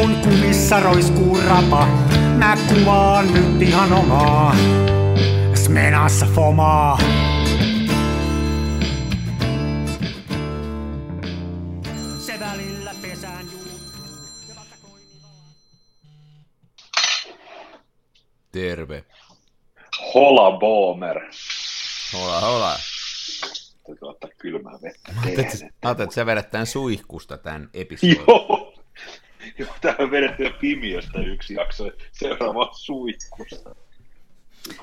kun kumissa roiskuu rapa. Mä kuvaan nyt ihan omaa Smenassa fomaa. Se välillä pesään. Terve. Hola Boomer. Hola, hola. Täytyy ottaa kylmää vettä. Teen. ajattelet, että sä vedät tämän suihkusta tämän episodin. Joo. Joo, täällä on vedetty Pimiöstä yksi jakso. Seuraava on.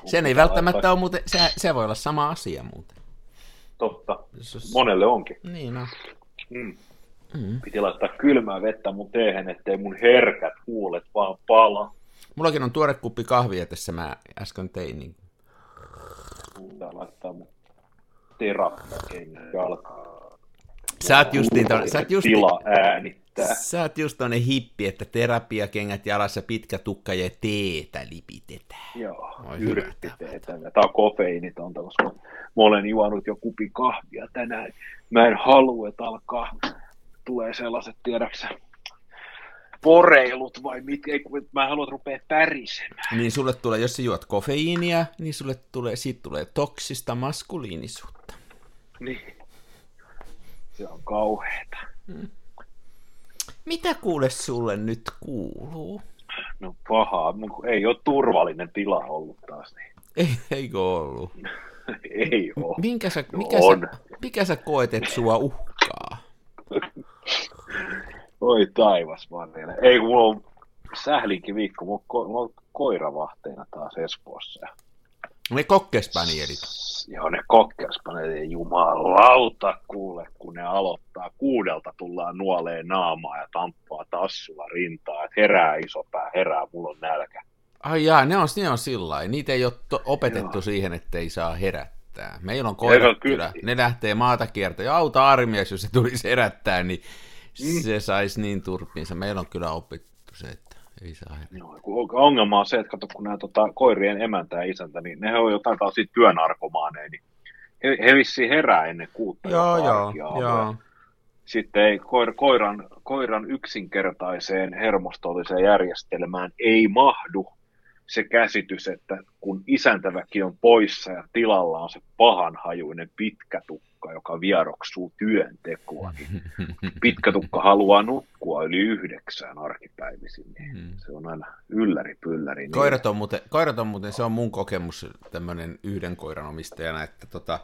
Sen ei välttämättä ole muuten, se, se voi olla sama asia muuten. Totta. Monelle onkin. Niin no. Mm. Mm. Piti laittaa kylmää vettä mun teehen, ettei mun herkät huulet vaan pala. Mullakin on tuore kuppi kahvia tässä, mä äsken tein. Niin. Tää laittaa mun terapiakengät jalkaan. Sä oot justiin, ton, sä oot justiin, Tila äänittää. sä oot just tonne hippi, että terapiakengät jalassa, pitkä tukka ja teetä lipitetään. Joo, Oi, yrttiteetä. Tää on kofeiinitonta, koska mä olen juonut jo kupin kahvia tänään. Mä en halua, että alkaa, tulee sellaiset, tiedäksä, poreilut vai mitkä, mä haluan, että rupeaa pärisemään. Niin sulle tulee, jos sä juot kofeiinia, niin sulle tulee, siitä tulee toksista maskuliinisuutta. Niin. Se on kauheeta. Mitä kuule sulle nyt kuuluu? No pahaa, ei ole turvallinen tila ollut taas, niin Ei, eikö ollut? ei ole. Minkä sä, No mikä, on. sä, mikä sä koet, että sua uhkaa? Oi taivas vaan vielä. Ei, kun mulla on sählinkin viikko, mulla on, ko- mulla on koiravahteena taas Espoossa. Ne kokkespanielit. Joo, ne kokkerspaneelit, jumalauta kuule, kun ne aloittaa. Kuudelta tullaan nuoleen naamaa ja tamppaa tassulla rintaa, että herää iso pää, herää, mulla on nälkä. Ai jaa, ne on, ne on sillä lailla. Niitä ei ole to- opetettu Joo. siihen, että ei saa herättää. Meillä on koirat Joo, kyllä. Ne lähtee maata kiertämään. Ja auta armias, jos se tulisi herättää, niin Mm. se saisi niin turpiinsa. Meillä on kyllä opittu se, että ei saa herättää. Joo, kun ongelma on se, että kato, kun nämä tota, koirien emäntä ja isäntä, niin ne on jotain tällaisia työnarkomaaneja, niin he, he vissiin herää ennen kuutta. Joo, joo, joo. Sitten ei, koir, koiran, koiran yksinkertaiseen hermostolliseen järjestelmään ei mahdu se käsitys, että kun isäntäväki on poissa ja tilalla on se pahanhajuinen pitkä tukka, joka vieroksuu työntekoa, niin pitkä tukka haluaa nukkua yli yhdeksään arkipäivisin, niin Mm. se on aina ylläri pylläri. Niin Koirat on, muuten, koirat on muuten, se on mun kokemus tämmöinen yhden koiran omistajana, että tota,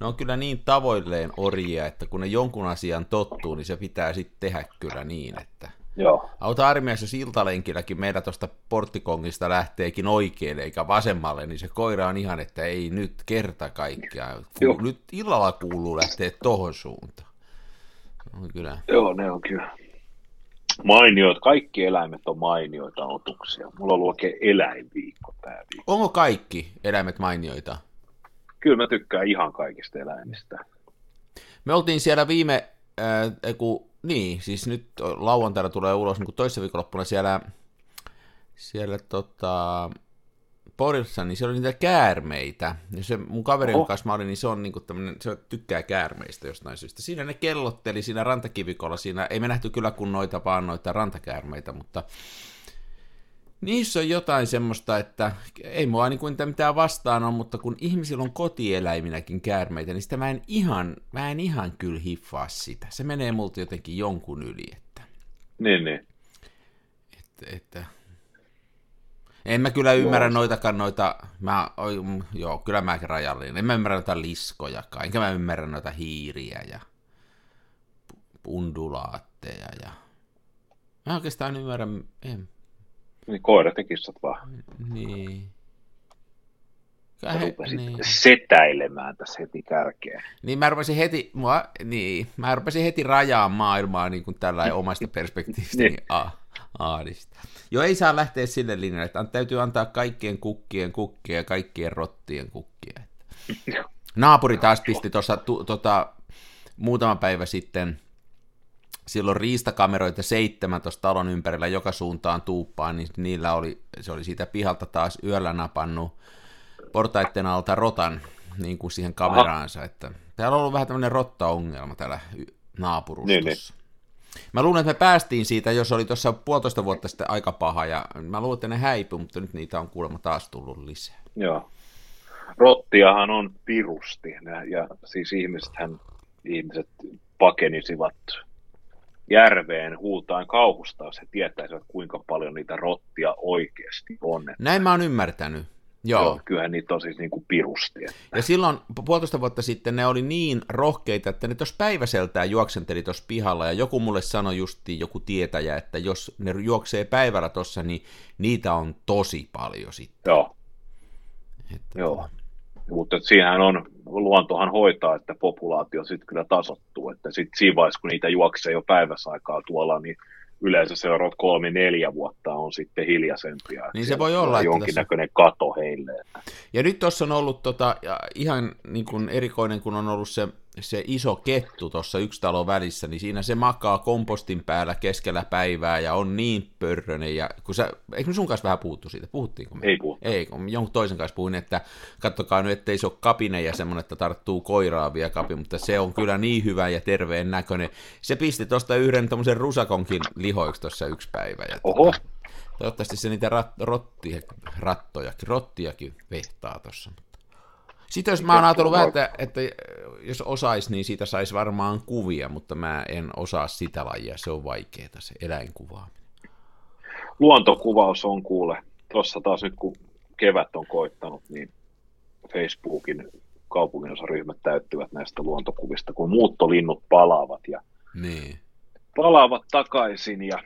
ne on kyllä niin tavoilleen orjia, että kun ne jonkun asian tottuu, niin se pitää sitten tehdä kyllä niin, että Joo, auta armias, jos iltalenkilläkin meillä tuosta porttikongista lähteekin oikealle eikä vasemmalle, niin se koira on ihan, että ei nyt kerta kaikkiaan. Joo. Nyt illalla kuuluu lähteä tohon suuntaan. On kyllä. joo, ne on kyllä mainioita. Kaikki eläimet on mainioita otuksia. Mulla on ollut oikein eläinviikko tämä viikko. Onko kaikki eläimet mainioita? Kyllä mä tykkään ihan kaikista eläimistä. Me oltiin siellä viime, äh, kun, niin, siis nyt lauantaina tulee ulos, niin toissa viikonloppuna siellä, siellä tota, Porissa, niin siellä oli niitä käärmeitä. Ja se mun kaveri, Oho. kanssa mä olin, niin se on niinku tämmönen, se tykkää käärmeistä jostain syystä. Siinä ne kellotteli siinä rantakivikolla, siinä ei me nähty kyllä kun noita, vaan noita rantakäärmeitä, mutta niissä on jotain semmoista, että ei mua niin kuin mitään vastaan on, mutta kun ihmisillä on kotieläiminäkin käärmeitä, niin sitä mä en ihan, mä en ihan kyllä hiffaa sitä. Se menee multa jotenkin jonkun yli, että, Niin, niin. että, että en mä kyllä ymmärrä Joo. noitakaan noita, mä, oi, mm, joo, kyllä mäkin rajallinen. En mä ymmärrä noita liskojakaan, enkä mä ymmärrä noita hiiriä ja undulaatteja ja... Mä oikeastaan ymmärrä, en, niin koirat ja kissat vaan. niin. Kyllä Sä he- rupesit niin. setäilemään tässä heti kärkeen. Niin mä rupesin heti, mua, niin, mä rupesin heti rajaa maailmaa niin kuin tällä omasta perspektiivistä Niin. niin. a, aadista. Jo ei saa lähteä sille linjalle, että täytyy antaa kaikkien kukkien kukkia ja kaikkien rottien kukkia. Naapuri taas pisti tuossa tu, tota, muutama päivä sitten, silloin riistakameroita seitsemän tuossa talon ympärillä joka suuntaan tuuppaan, niin niillä oli, se oli siitä pihalta taas yöllä napannut portaitten alta rotan niin kuin siihen kameraansa, että täällä on ollut vähän tämmöinen rotta-ongelma täällä naapurustossa. Niin, Mä luulen, että me päästiin siitä, jos oli tuossa puolitoista vuotta sitten aika paha, ja mä luulen, että ne häipyi, mutta nyt niitä on kuulemma taas tullut lisää. Joo. Rottiahan on pirusti, ja siis ihmisethän, ihmiset pakenisivat järveen huutaan kauhusta, jos he tietäisivät, kuinka paljon niitä rottia oikeasti on. Näin mä oon ymmärtänyt. Joo. Joo, kyllähän niitä on siis niin kuin pirusti. Että. Ja silloin puolitoista vuotta sitten ne oli niin rohkeita, että ne tuossa päiväseltään juoksenteli tuossa pihalla, ja joku mulle sanoi justi joku tietäjä, että jos ne juoksee päivällä tuossa, niin niitä on tosi paljon sitten. Joo. Että Joo. Mutta siinähän on, luontohan hoitaa, että populaatio sitten kyllä tasottuu, että sitten siinä vaiheessa, kun niitä juoksee jo päiväsaikaa tuolla, niin yleensä seuraavat kolme, neljä vuotta on sitten hiljaisempia. Niin se voi olla. Että jonkinnäköinen tässä... kato heille. Ja nyt tuossa on ollut tota, ihan niin kuin erikoinen, kun on ollut se se iso kettu tuossa yksi talo välissä, niin siinä se makaa kompostin päällä keskellä päivää ja on niin pörrönen. Ja kun sä, eikö sun kanssa vähän puhuttu siitä? Puhuttiinko me? Ei puhuttu. Ei, kun jonkun toisen kanssa puhuin, että kattokaa nyt, ettei se ole kapine ja semmoinen, että tarttuu koiraa vielä kapi, mutta se on kyllä niin hyvä ja terveen näköinen. Se pisti tuosta yhden tämmöisen rusakonkin lihoiksi tuossa yksi päivä. Ja Oho. Tota, toivottavasti se niitä rat, rottia, rattojakin, rottiakin vehtaa tuossa. Sitten jos mä oon ajatellut vähän, että, että jos osais, niin siitä saisi varmaan kuvia, mutta mä en osaa sitä lajia, se on vaikeaa se eläinkuvaaminen. Luontokuvaus on kuule, tuossa taas nyt kun kevät on koittanut, niin Facebookin kaupunginosaryhmät täyttyvät näistä luontokuvista, kun muuttolinnut palaavat ja niin. palaavat takaisin ja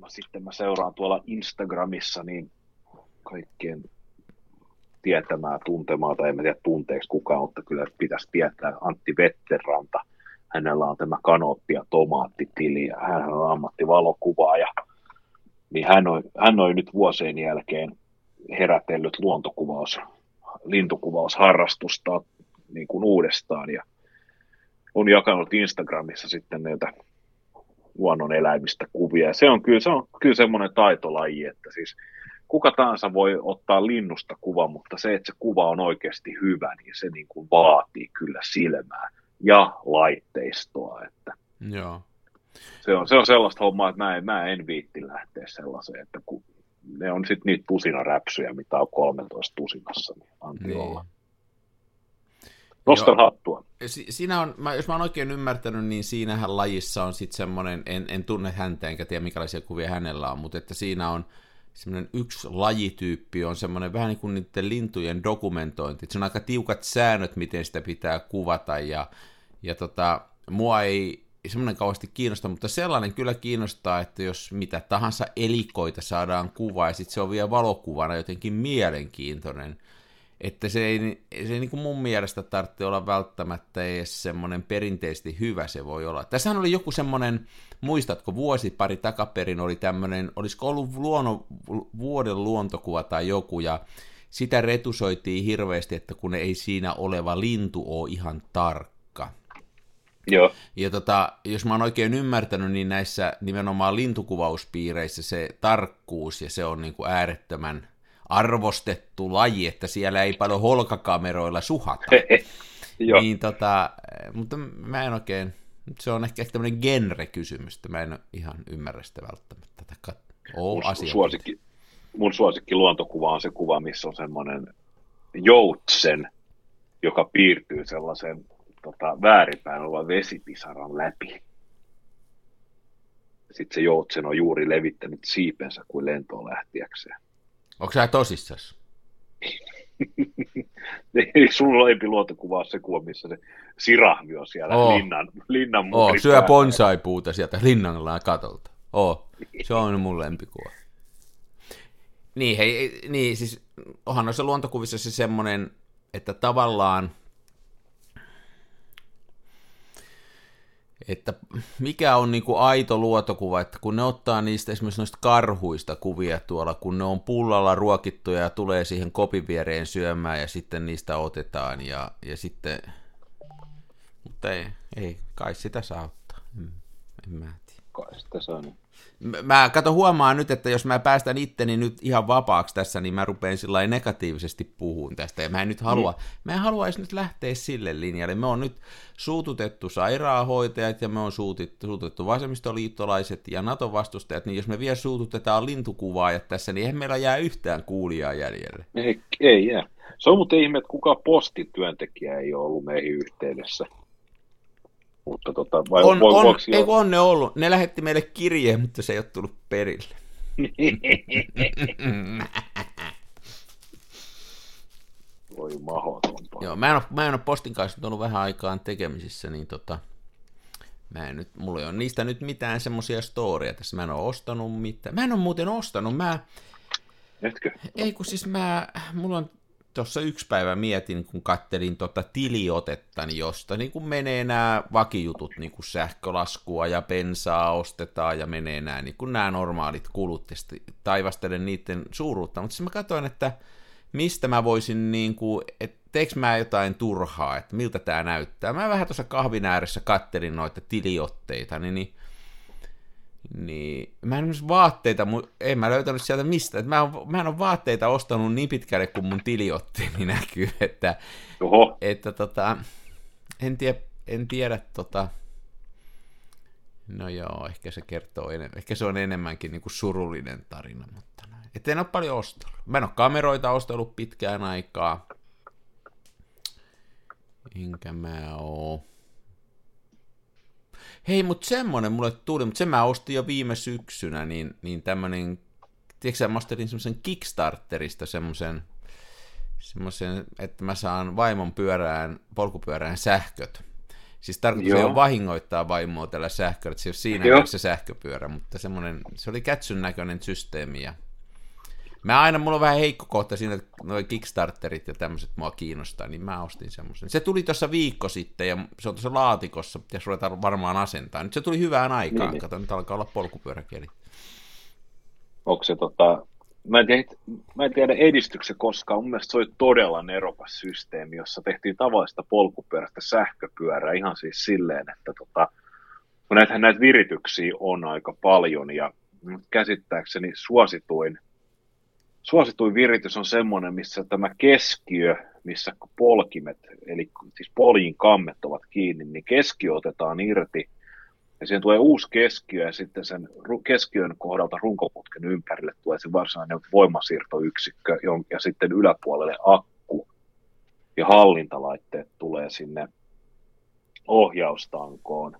mä, sitten mä seuraan tuolla Instagramissa niin kaikkien tietämään, tuntemaan, tai en tiedä tunteeksi kukaan, mutta kyllä pitäisi tietää Antti Vetteranta. Hänellä on tämä kanootti- ja tomaattitili, ja hän on ammattivalokuvaaja. Niin hän on, hän on nyt vuosien jälkeen herätellyt luontokuvaus, lintukuvausharrastusta niin kuin uudestaan, ja on jakanut Instagramissa sitten näitä luonnon eläimistä kuvia. Ja se on kyllä, se on kyllä semmoinen taitolaji, että siis kuka tahansa voi ottaa linnusta kuva, mutta se, että se kuva on oikeasti hyvä, niin se niin kuin vaatii kyllä silmää ja laitteistoa. Että Joo. Se, on, se on sellaista hommaa, että mä en, mä en viitti lähteä sellaiseen, että kun ne on sitten niitä tusinaräpsyjä, mitä on 13 tusinassa, niin anti niin. olla. Nostan Joo. hattua. Si- siinä on, mä, jos mä oon oikein ymmärtänyt, niin siinähän lajissa on sitten semmoinen, en, en tunne häntä enkä tiedä mikälaisia kuvia hänellä on, mutta että siinä on semmoinen yksi lajityyppi on semmoinen vähän niin kuin niiden lintujen dokumentointi. Se on aika tiukat säännöt, miten sitä pitää kuvata ja, ja tota, mua ei semmoinen kauheasti kiinnosta, mutta sellainen kyllä kiinnostaa, että jos mitä tahansa elikoita saadaan kuvaa ja sitten se on vielä valokuvana jotenkin mielenkiintoinen, että se ei, se ei niin kuin mun mielestä tarvitse olla välttämättä edes semmoinen perinteisesti hyvä se voi olla. Tässähän oli joku semmoinen, muistatko, vuosi pari takaperin oli tämmöinen, olisiko ollut luono, vuoden luontokuva tai joku, ja sitä retusoitiin hirveästi, että kun ei siinä oleva lintu ole ihan tarkka. Joo. Ja tota, jos mä oon oikein ymmärtänyt, niin näissä nimenomaan lintukuvauspiireissä se tarkkuus ja se on niin kuin äärettömän arvostettu laji, että siellä ei paljon holkakameroilla suhata. Joo. Niin tota, mutta mä en oikein, se on ehkä tämmöinen genre-kysymys, että mä en ihan ymmärrä sitä välttämättä. Tätä mun, suosikki, mun suosikki luontokuva on se kuva, missä on semmoinen joutsen, joka piirtyy sellaisen tota, väärinpäin olevan vesipisaran läpi. Sitten se joutsen on juuri levittänyt siipensä kuin lentoon lähtiäkseen. Onko sä tosissas? Ei sulla luontokuvaa se kuva, missä se sirahvi on siellä Oo. linnan, linnan Oo, syö bonsai-puuta sieltä linnanlaan katolta. Oo, se on mun lempikuva. Niin, hei, niin siis onhan noissa luontokuvissa se semmoinen, että tavallaan että mikä on niin kuin aito luotokuva, että kun ne ottaa niistä esimerkiksi noista karhuista kuvia tuolla, kun ne on pullalla ruokittuja ja tulee siihen kopin viereen syömään ja sitten niistä otetaan ja, ja sitten, mutta ei, ei, kai sitä saa ottaa, en, en mä tiedä. Kai sitä saa. Niin. Mä kato huomaan nyt, että jos mä päästän itteni nyt ihan vapaaksi tässä, niin mä rupean sillä negatiivisesti puhumaan tästä, ja mä en nyt halua, mm. mä en haluaisi nyt lähteä sille linjalle. Me on nyt suututettu sairaanhoitajat, ja me on suutettu, suututettu vasemmistoliittolaiset ja NATO-vastustajat, niin jos me vielä suututetaan lintukuvaajat tässä, niin eihän meillä jää yhtään kuulijaa jäljelle. Ei, ei jää. Se on muuten ihme, että kuka postityöntekijä ei ole ollut meihin yhteydessä. Mutta tota, vai on, voi, on, ei, on ne ollut. Ne lähetti meille kirjeen, mutta se ei ole tullut perille. voi mahdotonta. Joo, mä en, ole, mä en ole postin kanssa ollut vähän aikaan tekemisissä, niin tota, mä en nyt, mulla ei ole niistä nyt mitään semmoisia storia tässä. Mä en ole ostanut mitään. Mä en ole muuten ostanut. Mä, Etkö? Ei kun siis mä, mulla on tuossa yksi päivä mietin, kun kattelin tota tiliotetta, niin josta niin kun menee nämä vakijutut, niin kuin sähkölaskua ja bensaa ostetaan ja menee nämä, niin kuin nämä normaalit kulut, ja taivastelen niiden suuruutta. Mutta siis mä katsoin, että mistä mä voisin, niin kuin, että teekö mä jotain turhaa, että miltä tämä näyttää. Mä vähän tuossa kahvin ääressä kattelin noita tiliotteita, niin, niin niin mä en vaatteita, en mä löytänyt sieltä mistä, mä, en, mä en ole vaatteita ostanut niin pitkälle kuin mun tiliotteeni niin näkyy, että, Oho. että tota, en, tie, en tiedä tota, no joo, ehkä se kertoo, enemmän, ehkä se on enemmänkin niin kuin surullinen tarina, mutta näin. että en ole paljon ostanut. Mä en ole kameroita ostellut pitkään aikaa, enkä mä oo Hei, mutta semmonen mulle tuli, mutta sen mä ostin jo viime syksynä, niin, niin tämmönen, tiedätkö mä ostin semmoisen Kickstarterista semmoisen, semmoisen, että mä saan vaimon pyörään, polkupyörään sähköt. Siis tarkoitus ei ole vahingoittaa vaimoa tällä sähköllä, että se ei ole siinä se sähköpyörä, mutta semmoinen, se oli kätsyn näköinen systeemi ja Mä aina, mulla on vähän heikko kohta siinä, että noi Kickstarterit ja tämmöiset mua kiinnostaa, niin mä ostin semmoisen. Se tuli tuossa viikko sitten ja se on tuossa laatikossa, pitäisi ruveta varmaan asentaa. Nyt se tuli hyvään aikaan, niin. kato, nyt alkaa olla polkupyöräkieli. Onko se tota, mä en, tiedä, mä en tiedä edistyksen koskaan, mun mielestä se oli todella nerokas systeemi, jossa tehtiin tavallista polkupyörästä sähköpyörää ihan siis silleen, että tota, kun näitähän näitä virityksiä on aika paljon ja käsittääkseni suosituin – suosituin viritys on semmoinen, missä tämä keskiö, missä polkimet, eli siis poljin kammet ovat kiinni, niin keskiö otetaan irti ja siihen tulee uusi keskiö ja sitten sen keskiön kohdalta runkoputken ympärille tulee se varsinainen voimasiirtoyksikkö ja sitten yläpuolelle akku ja hallintalaitteet tulee sinne ohjaustankoon.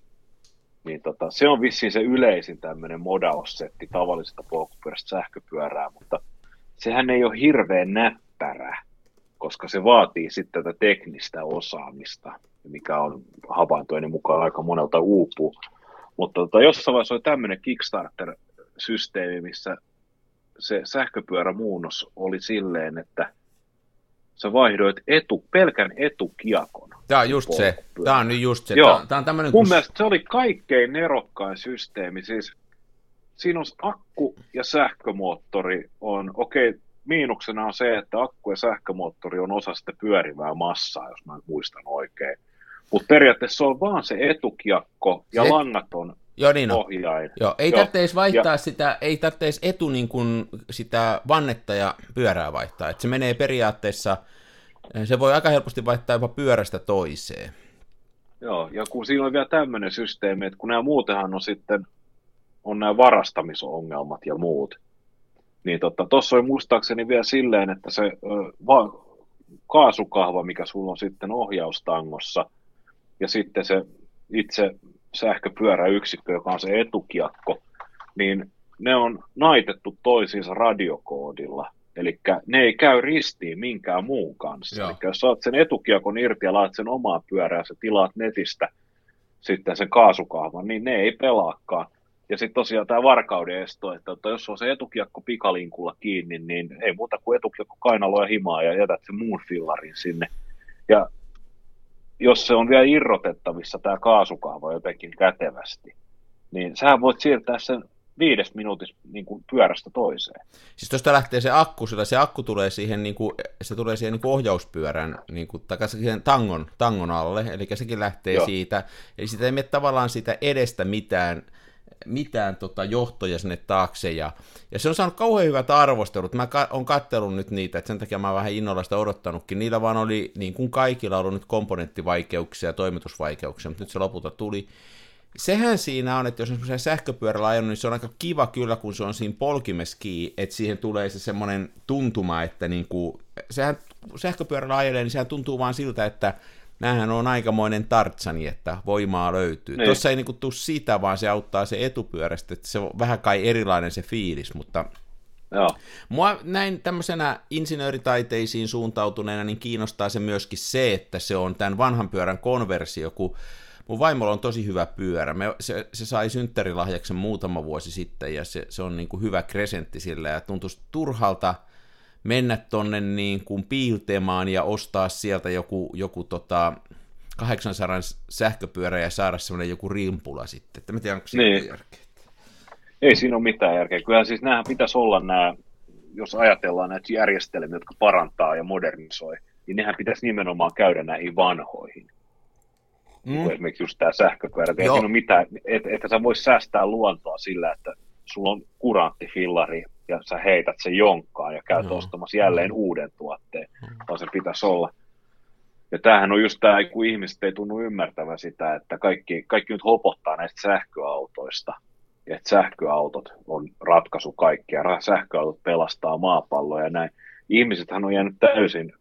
Niin tota, se on vissiin se yleisin tämmöinen modaussetti tavallisesta polkupyörästä sähköpyörää, mutta sehän ei ole hirveän näppärä, koska se vaatii sitten tätä teknistä osaamista, mikä on havaintojeni mukaan aika monelta uupuu. Mutta tota, jossain vaiheessa oli tämmöinen Kickstarter-systeemi, missä se sähköpyörämuunnos oli silleen, että sä vaihdoit etu, pelkän etukiakon. Tämä on just se. Tämä on nyt just se. Joo. Tämä, on tämmöinen, Mun kun... mielestä se oli kaikkein nerokkain systeemi. Siis siinä on akku ja sähkömoottori on, okei, okay, miinuksena on se, että akku ja sähkömoottori on osa sitä pyörivää massaa, jos mä muistan oikein. Mutta periaatteessa se on vaan se etukiakko ja se... langaton Joo, niin ohjain. Joo, ei tarvitse vaihtaa ja... sitä, ei tarvitse etu niin kuin sitä vannetta ja pyörää vaihtaa. Et se menee periaatteessa, se voi aika helposti vaihtaa jopa pyörästä toiseen. Joo, ja kun siinä on vielä tämmöinen systeemi, että kun nämä muutenhan on sitten on nämä varastamisongelmat ja muut. Niin tuossa tota, oli muistaakseni vielä silleen, että se ö, va, kaasukahva, mikä sulla on sitten ohjaustangossa, ja sitten se itse sähköpyöräyksikkö, joka on se etukiakko, niin ne on naitettu toisiinsa radiokoodilla. Eli ne ei käy ristiin minkään muun kanssa. Eli jos saat sen etukiakon irti ja laat sen omaa pyörää ja tilaat netistä sitten sen kaasukahvan, niin ne ei pelaakaan. Ja sitten tosiaan tämä varkauden esto, että, että jos on se etukiekko pikalinkulla kiinni, niin ei muuta kuin etukiekko kainaloa ja himaa ja jätät sen muun fillarin sinne. Ja jos se on vielä irrotettavissa tämä kaasukahva jotenkin kätevästi, niin sä voit siirtää sen viides minuutissa niin kuin pyörästä toiseen. Siis tuosta lähtee se akku, sillä se akku tulee siihen, niin kuin, se tulee siihen niin kuin ohjauspyörän, niin kuin, takaisin siihen tangon, tangon alle, eli sekin lähtee Joo. siitä, eli sitä ei mene tavallaan siitä edestä mitään, mitään tota, johtoja sinne taakse, ja, ja se on saanut kauhean hyvät arvostelut. Mä ka- on kattellut nyt niitä, että sen takia mä oon vähän innolla sitä odottanutkin. Niillä vaan oli, niin kuin kaikilla, ollut nyt komponenttivaikeuksia ja toimitusvaikeuksia, mutta nyt se lopulta tuli. Sehän siinä on, että jos on sähköpyörällä ajanut, niin se on aika kiva kyllä, kun se on siinä polkimessa että siihen tulee se semmoinen tuntuma, että niin kuin, sehän sähköpyörällä ajelee, niin sehän tuntuu vaan siltä, että näähän on aikamoinen tartsani, että voimaa löytyy. Niin. Tuossa ei niinku tule sitä, vaan se auttaa se etupyörästä, että se on vähän kai erilainen se fiilis, mutta Joo. Mua näin tämmöisenä insinööritaiteisiin suuntautuneena niin kiinnostaa se myöskin se, että se on tämän vanhan pyörän konversio, kun mun vaimolla on tosi hyvä pyörä. Me, se, se sai synttärilahjaksen muutama vuosi sitten ja se, se on niin kuin hyvä kresentti sillä ja tuntuisi turhalta – mennä tonne niin kuin piiltemaan ja ostaa sieltä joku, joku tota 800 sähköpyörä ja saada semmoinen joku rimpula sitten. Että mä tiedän, onko niin. järkeä. Ei siinä ole mitään järkeä. Kyllähän siis nämähän pitäisi olla nämä, jos ajatellaan näitä järjestelmiä, jotka parantaa ja modernisoi, niin nehän pitäisi nimenomaan käydä näihin vanhoihin. Mm. Esimerkiksi just tämä sähköpyörä. Ei siinä ole mitään, että et sä vois säästää luontoa sillä, että sulla on kuranttifillari ja sä heität sen jonkkaan ja käyt no. ostamassa jälleen uuden tuotteen, vaan se pitäisi olla. Ja tämähän on just tämä, kun ihmiset ei tunnu ymmärtävän sitä, että kaikki, kaikki nyt hopottaa näistä sähköautoista, ja että sähköautot on ratkaisu kaikkea, sähköautot pelastaa maapalloa ja näin. Ihmisethän on jäänyt täysin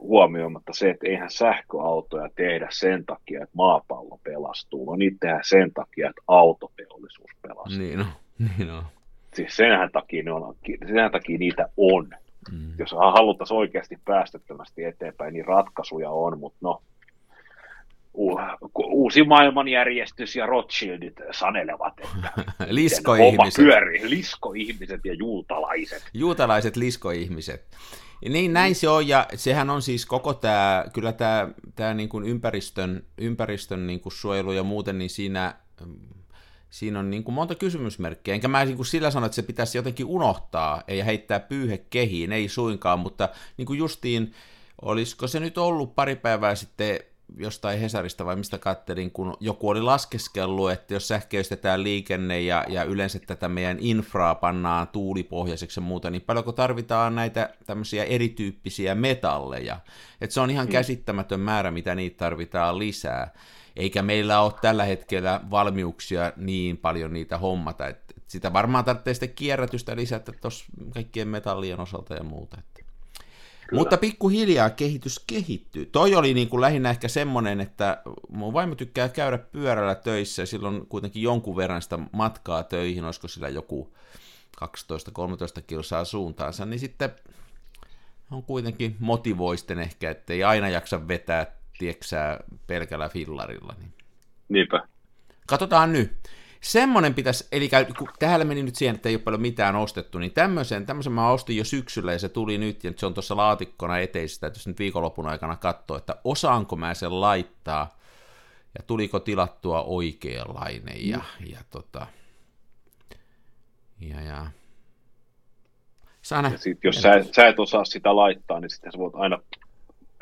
huomioimatta se, että eihän sähköautoja tehdä sen takia, että maapallo pelastuu, no niitä tehdään sen takia, että autoteollisuus pelastuu. Niin on, niin on siis senhän takia, ne on, senhän takia niitä on. Mm. Jos haluttaisiin oikeasti päästöttömästi eteenpäin, niin ratkaisuja on, mutta no, uusi maailmanjärjestys ja Rothschildit sanelevat, että liskoihmiset. pyörii. Liskoihmiset ja juutalaiset. Juutalaiset liskoihmiset. Niin, näin se on, ja sehän on siis koko tämä, kyllä tämä, tämä niin kuin ympäristön, ympäristön niin kuin suojelu ja muuten, niin siinä siinä on niin kuin monta kysymysmerkkiä. Enkä mä niin kuin sillä sano, että se pitäisi jotenkin unohtaa ja heittää pyyhe kehiin, ei suinkaan, mutta niin kuin justiin, olisiko se nyt ollut pari päivää sitten jostain Hesarista vai mistä kattelin, kun joku oli laskeskellut, että jos sähköistetään liikenne ja, ja yleensä tätä meidän infraa pannaan tuulipohjaiseksi ja muuta, niin paljonko tarvitaan näitä tämmöisiä erityyppisiä metalleja. Että se on ihan mm. käsittämätön määrä, mitä niitä tarvitaan lisää eikä meillä ole tällä hetkellä valmiuksia niin paljon niitä hommata, että sitä varmaan tarvitsee sitten kierrätystä lisätä tuossa kaikkien metallien osalta ja muuta. Että. Mutta pikkuhiljaa kehitys kehittyy. Toi oli niin kuin lähinnä ehkä semmoinen, että mun vaimo tykkää käydä pyörällä töissä ja silloin kuitenkin jonkun verran sitä matkaa töihin, olisiko sillä joku 12-13 kilsaa suuntaansa, niin sitten on kuitenkin motivoisten ehkä, että ei aina jaksa vetää tieksää, pelkällä fillarilla. Niin. Niinpä. Katsotaan nyt. Semmoinen pitäisi, eli kun täällä meni nyt siihen, että ei ole paljon mitään ostettu, niin tämmöisen, tämmöisen mä ostin jo syksyllä ja se tuli nyt, ja se on tuossa laatikkona eteisessä, että jos nyt viikonlopun aikana katsoa, että osaanko mä sen laittaa, ja tuliko tilattua oikeanlainen, ja, ja tota, ja, ja. Sana. Ja sit, jos sä, sä et osaa sitä laittaa, niin sitten sä voit aina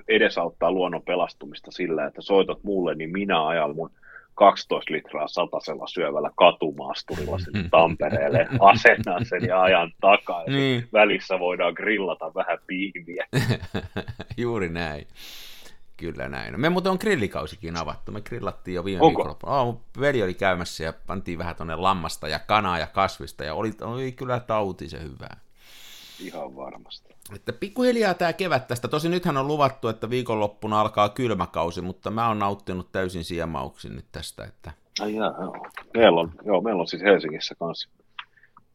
edesauttaa luonnon pelastumista sillä, että soitat mulle, niin minä ajan mun 12 litraa satasella syövällä katumaasturilla sinne Tampereelle, asennan sen ja ajan takaa, ja niin. välissä voidaan grillata vähän piimiä. Juuri näin. Kyllä näin. Me muuten on grillikausikin avattu. Me grillattiin jo viime viikolla. Oh, mun veli oli käymässä ja pantiin vähän tuonne lammasta ja kanaa ja kasvista ja oli, oli kyllä tautisen hyvää. Ihan varmasti. Että pikkuhiljaa tämä kevät tästä. Tosi nythän on luvattu, että viikonloppuna alkaa kylmäkausi, mutta mä oon nauttinut täysin siemauksin nyt tästä. Että... Ai jaa, joo. Meillä on, joo, meillä on siis Helsingissä kanssa.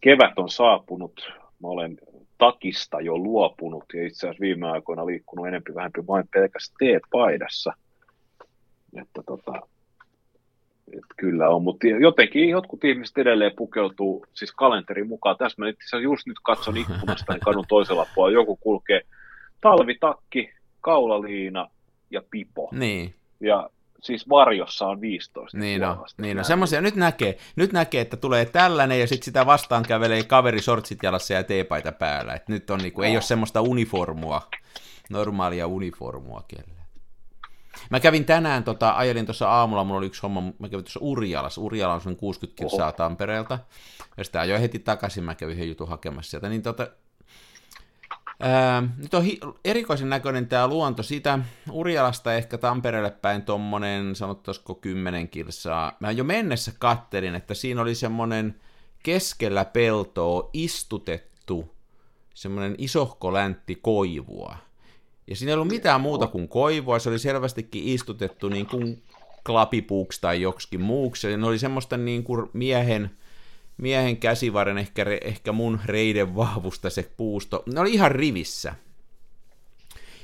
Kevät on saapunut. Mä olen takista jo luopunut ja itse asiassa viime aikoina liikkunut enempi vähempi vain pelkästään T-paidassa. Että tota, et kyllä on, mutta jotenkin jotkut ihmiset edelleen pukeutuu siis kalenterin mukaan. Tässä mä itse just nyt katson ikkunasta, niin kadun toisella puolella joku kulkee talvitakki, kaulaliina ja pipo. Niin. Ja siis varjossa on 15. Niin on, niin on. Semmoisia nyt näkee, nyt näkee, että tulee tällainen ja sitten sitä vastaan kävelee kaveri sortsit jalassa ja teepaita päällä. Et nyt on niinku, no. ei ole semmoista uniformua, normaalia uniformua kelle. Mä kävin tänään, tota, ajelin tuossa aamulla, mulla oli yksi homma, mä kävin tuossa Urjalassa, Urjala on semmoinen 60 kilsaa Oho. Tampereelta, ja sitten ajoin heti takaisin, mä kävin yhden jutun hakemassa sieltä, niin tota, ää, nyt on hi- erikoisen näköinen tämä luonto, siitä Urjalasta ehkä Tampereelle päin tommonen, sanottaisiko 10 kilsaa, mä jo mennessä kattelin, että siinä oli semmoinen keskellä peltoa istutettu semmoinen isohko läntti koivua, ja siinä ei ollut mitään muuta kuin koivua, se oli selvästikin istutettu niin kuin klapipuuksi tai joksikin muuksi, ja ne oli semmoista niin kuin miehen, miehen käsivarren, ehkä, ehkä mun reiden vahvusta se puusto, ne oli ihan rivissä.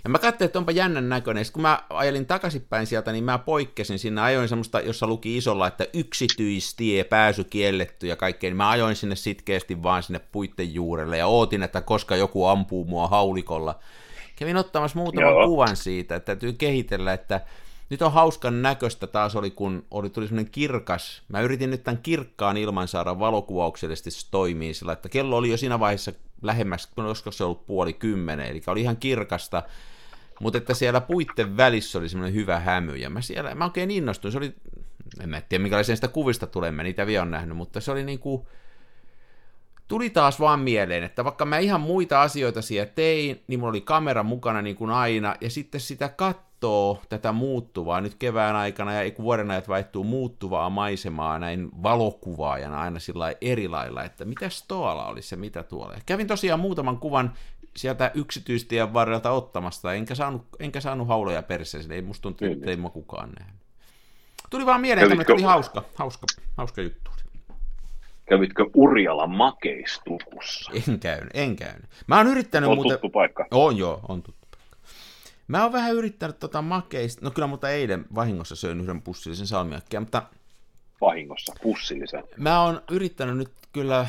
Ja mä katsoin, että onpa jännän näköinen. Sitten kun mä ajelin takaisinpäin sieltä, niin mä poikkesin sinne. Ajoin semmoista, jossa luki isolla, että yksityistie, pääsy kielletty ja kaikkea. Niin mä ajoin sinne sitkeästi vaan sinne puitten juurelle ja ootin, että koska joku ampuu mua haulikolla kävin ottamassa muutaman Joo. kuvan siitä, että täytyy kehitellä, että nyt on hauskan näköistä taas oli, kun oli, tuli semmoinen kirkas, mä yritin nyt tämän kirkkaan ilman saada valokuvauksellisesti toimii sillä, että kello oli jo siinä vaiheessa lähemmäs, koska se ollut puoli kymmenen, eli oli ihan kirkasta, mutta että siellä puitten välissä oli semmoinen hyvä hämy, ja mä siellä, mä oikein innostuin, se oli, en mä tiedä minkälaisia sitä kuvista tulee, mä niitä vielä on nähnyt, mutta se oli niin kuin, tuli taas vaan mieleen, että vaikka mä ihan muita asioita siellä tein, niin mulla oli kamera mukana niin kuin aina, ja sitten sitä kattoo tätä muuttuvaa nyt kevään aikana, ja vuoden ajat vaihtuu muuttuvaa maisemaa näin valokuvaajana aina sillä eri lailla, että mitä tuolla oli se, mitä tuolla. Kävin tosiaan muutaman kuvan sieltä yksityistien varrelta ottamasta, enkä saanut, enkä saanut hauloja perseeseen, ei musta tuntuu, että ei mua kukaan nähnyt. Tuli vaan mieleen, että oli hauska, hauska, hauska juttu. Kävitkö Urjalan makeistukussa? En käynyt, en käynyt. Mä oon yrittänyt on muuten... tuttu paikka. On joo, on tuttu paikka. Mä oon vähän yrittänyt tota makeista, no kyllä mutta eilen vahingossa söin yhden pussillisen salmiakkia, mutta... Vahingossa, pussillisen. Mä oon yrittänyt nyt kyllä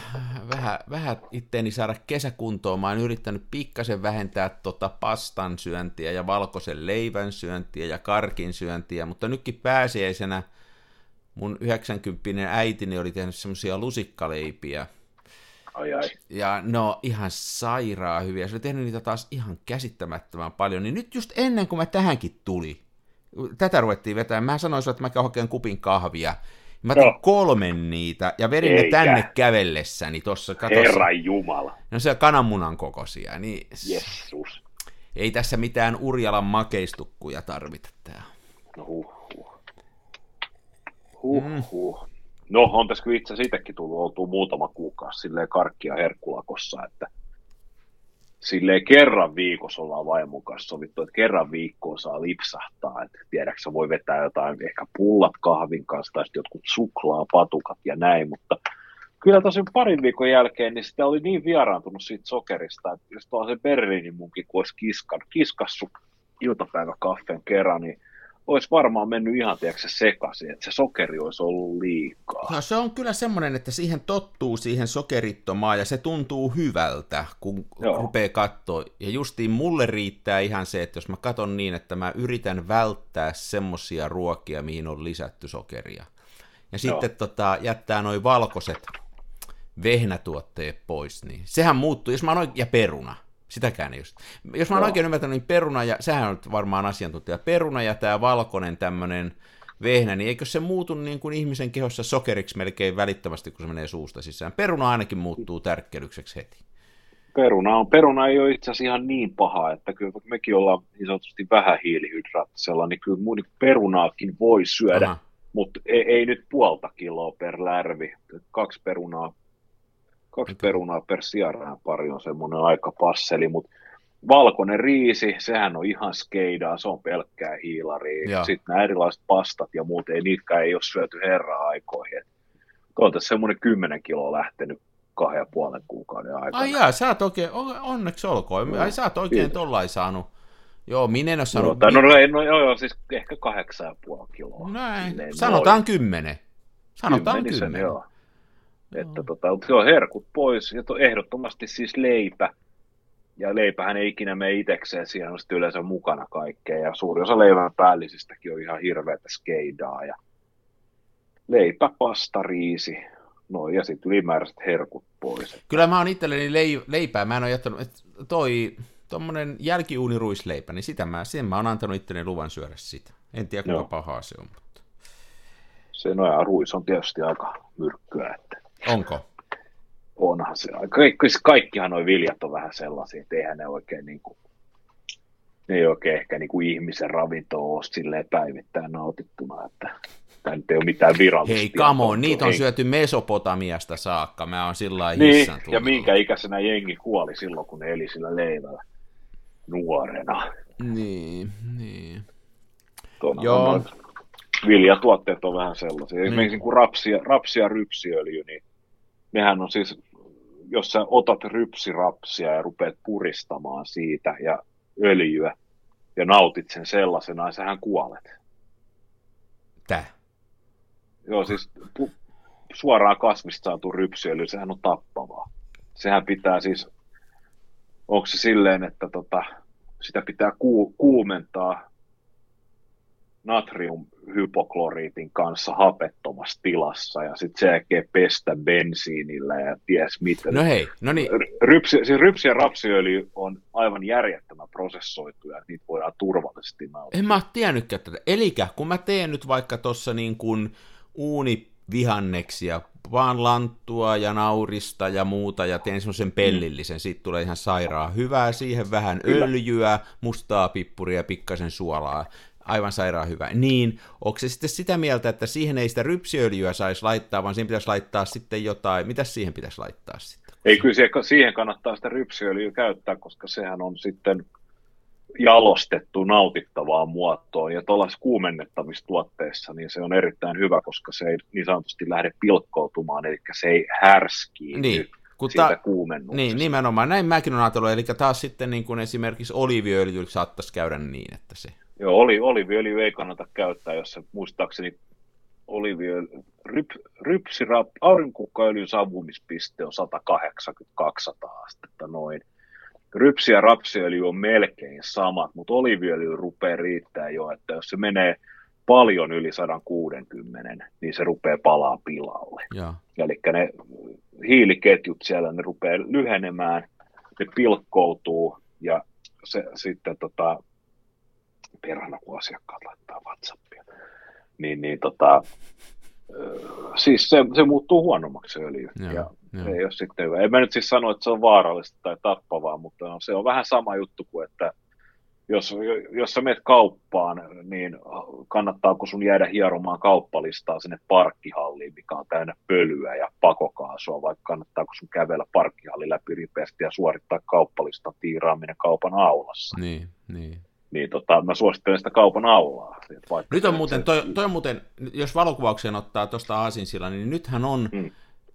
vähän, vähän itteeni saada kesäkuntoon. Mä oon yrittänyt pikkasen vähentää tota pastan syöntiä ja valkoisen leivän syöntiä ja karkin syöntiä, mutta nytkin pääsiäisenä – mun 90 äitini oli tehnyt semmoisia lusikkaleipiä. Ai ai. Ja no ihan sairaa hyviä. Se oli tehnyt niitä taas ihan käsittämättömän paljon. Niin nyt just ennen kuin mä tähänkin tuli, tätä ruvettiin vetämään, mä sanoin että mä hakean kupin kahvia. Mä otin no. kolmen niitä ja vedin Eikä. ne tänne kävellessäni tuossa. Herran Jumala. No se kananmunan kokoisia. Niin... Jesus. Ei tässä mitään Urjalan makeistukkuja tarvita tää. No huh. Huh, mm. huh. No, on tässä kyllä itse siitäkin tullut oltua muutama kuukausi silleen karkkia herkkulakossa, että silleen kerran viikossa ollaan vaimon kanssa sovittu, että kerran viikkoon saa lipsahtaa, että tiedäksä voi vetää jotain, ehkä pullat kahvin kanssa tai jotkut suklaa, patukat ja näin, mutta kyllä tosi parin viikon jälkeen, niin sitä oli niin vieraantunut siitä sokerista, että jos tuolla se Berliinin munkin, kun olisi kiskan, kiskassut iltapäiväkaffeen kerran, niin olisi varmaan mennyt ihan tiedätkö, sekaisin, että se sokeri olisi ollut liikaa. No, se on kyllä semmoinen, että siihen tottuu siihen sokerittomaan ja se tuntuu hyvältä, kun Joo. rupeaa katsoa. Ja justiin mulle riittää ihan se, että jos mä katson niin, että mä yritän välttää semmoisia ruokia, mihin on lisätty sokeria. Ja sitten tota, jättää noin valkoiset vehnätuotteet pois, niin sehän muuttuu, jos mä oon, ja peruna, Sitäkään ei just. Jos mä oon oikein ymmärtänyt, niin peruna, ja sehän on varmaan asiantuntija, peruna ja tämä valkoinen tämmöinen vehnä, niin eikö se muutu niin kuin ihmisen kehossa sokeriksi melkein välittömästi, kun se menee suusta sisään? Peruna ainakin muuttuu tärkkelykseksi heti. Peruna, on, peruna ei ole itse asiassa ihan niin paha, että kyllä mekin ollaan niin sanotusti vähän hiilihydraattisella, niin kyllä mun perunaakin voi syödä, Aha. mutta ei, ei, nyt puolta kiloa per lärvi. Kaksi perunaa Kaksi perunaa per pari on semmoinen aika passeli, mutta valkoinen riisi, sehän on ihan skeidaa, se on pelkkää hiilaria. Sitten nämä erilaiset pastat ja muut, ei niitäkään ei ole syöty herraa aikoihin. On tässä semmoinen kymmenen kiloa lähtenyt kahden ja puolen kuukauden aikana. Ai jaa, sä oot oikein, onneksi olkoon. No, Ai sä oot oikein tollain saanut. Joo, minä en ole saanut... No, no, no, no joo, joo, siis ehkä kahdeksan ja puoli kiloa. Näin, sanotaan noin. kymmenen. Sanotaan Kymmenisen, kymmenen. Joo. Että tota, se on herkut pois ja to, ehdottomasti siis leipä. Ja leipähän ei ikinä mene itsekseen, siinä on sitten yleensä mukana kaikkea. Ja suuri osa leivän päällisistäkin on ihan hirveätä skeidaa. Ja leipä, pasta, riisi, no ja sitten ylimääräiset herkut pois. Kyllä mä oon itselleni leipää, mä en ole jättänyt, että toi tuommoinen jälkiuuniruisleipä, niin sitä mä, sen mä oon antanut itselleni luvan syödä sitä. En tiedä, kuinka pahaa se on. Mutta... Se noja ruis on tietysti aika myrkkyä. Että... Onko? Onhan se. Kaikki, kaikkihan nuo viljat on vähän sellaisia, että eihän ne oikein niin kuin, ne ei oikein ehkä niin kuin ihmisen ravintoa ole silleen päivittäin nautittuna, että tämä nyt ei ole mitään virallista. Hei, come on, niitä on syöty Mesopotamiasta saakka, mä oon sillä niin, ja minkä ikäisenä jengi kuoli silloin, kun ne eli sillä leivällä nuorena. Niin, niin. Tuona Joo. viljatuotteet on vähän sellaisia. Niin. Esimerkiksi kun rapsia, rapsia rypsiöljy, niin nehän on siis, jos sä otat rypsirapsia ja rupeat puristamaan siitä ja öljyä ja nautit sen sellaisena, niin sähän kuolet. Tää? Joo, siis pu- suoraan kasvista saatu rypsiöljy, sehän on tappavaa. Sehän pitää siis, onko se silleen, että tota, sitä pitää ku- kuumentaa natriumhypokloriitin kanssa hapettomassa tilassa ja sitten sen jälkeen pestä bensiinillä ja ties mitä. No hei, no niin. Rypsi, siis rypsi ja rapsiöljy on aivan järjettömän prosessoitu ja niitä voidaan turvallisesti nauttia. En mä tiennytkään tätä. Eli kun mä teen nyt vaikka tuossa niin kuin uunivihanneksia, vaan lanttua ja naurista ja muuta, ja teen semmoisen pellillisen, mm. siitä tulee ihan sairaan hyvää, siihen vähän Kyllä. öljyä, mustaa pippuria ja pikkasen suolaa, aivan sairaan hyvä. Niin, onko se sitten sitä mieltä, että siihen ei sitä rypsiöljyä saisi laittaa, vaan siihen pitäisi laittaa sitten jotain, mitä siihen pitäisi laittaa sitten? Ei, kyllä siihen kannattaa sitä rypsiöljyä käyttää, koska sehän on sitten jalostettu nautittavaan muotoon. Ja tuollaisissa kuumennettamistuotteissa niin se on erittäin hyvä, koska se ei niin sanotusti lähde pilkkoutumaan, eli se ei härskiin niin. Kun siitä ta- Niin, nimenomaan. Näin mäkin olen ajatellut. Eli taas sitten niin kuin esimerkiksi oliiviöljy saattaisi käydä niin, että se... Joo, oli, oliiviöljy ei kannata käyttää, jos se muistaakseni oliiviöljy, ryp, rypsirap, aurinkukkaöljyn savumispiste on 180-200 astetta noin rypsi ja rapsiöljy on melkein samat, mutta oliviöljy rupeaa riittää jo, että jos se menee paljon yli 160, niin se rupeaa palaa pilalle. Eli ne hiiliketjut siellä, ne rupeaa lyhenemään, ne pilkkoutuu ja se sitten tota, perhana, kun asiakkaat laittaa WhatsAppia, niin, niin tota, siis se, se muuttuu huonommaksi se öljy. Ja, ja se ei ole sitten hyvä. En mä nyt siis sano, että se on vaarallista tai tappavaa, mutta no, se on vähän sama juttu kuin, että jos, jos sä menet kauppaan, niin kannattaako sun jäädä hieromaan kauppalistaa sinne parkkihalliin, mikä on täynnä pölyä ja pakokaasua, vai kannattaako sun kävellä parkkihalli läpi ripeästi ja suorittaa kauppalistan tiiraaminen kaupan aulassa. Niin, niin niin tota, mä suosittelen sitä kaupan aulaa. Nyt on muuten, toi, toi on muuten, jos valokuvaukseen ottaa tuosta Aasinsilla, niin nythän on mm.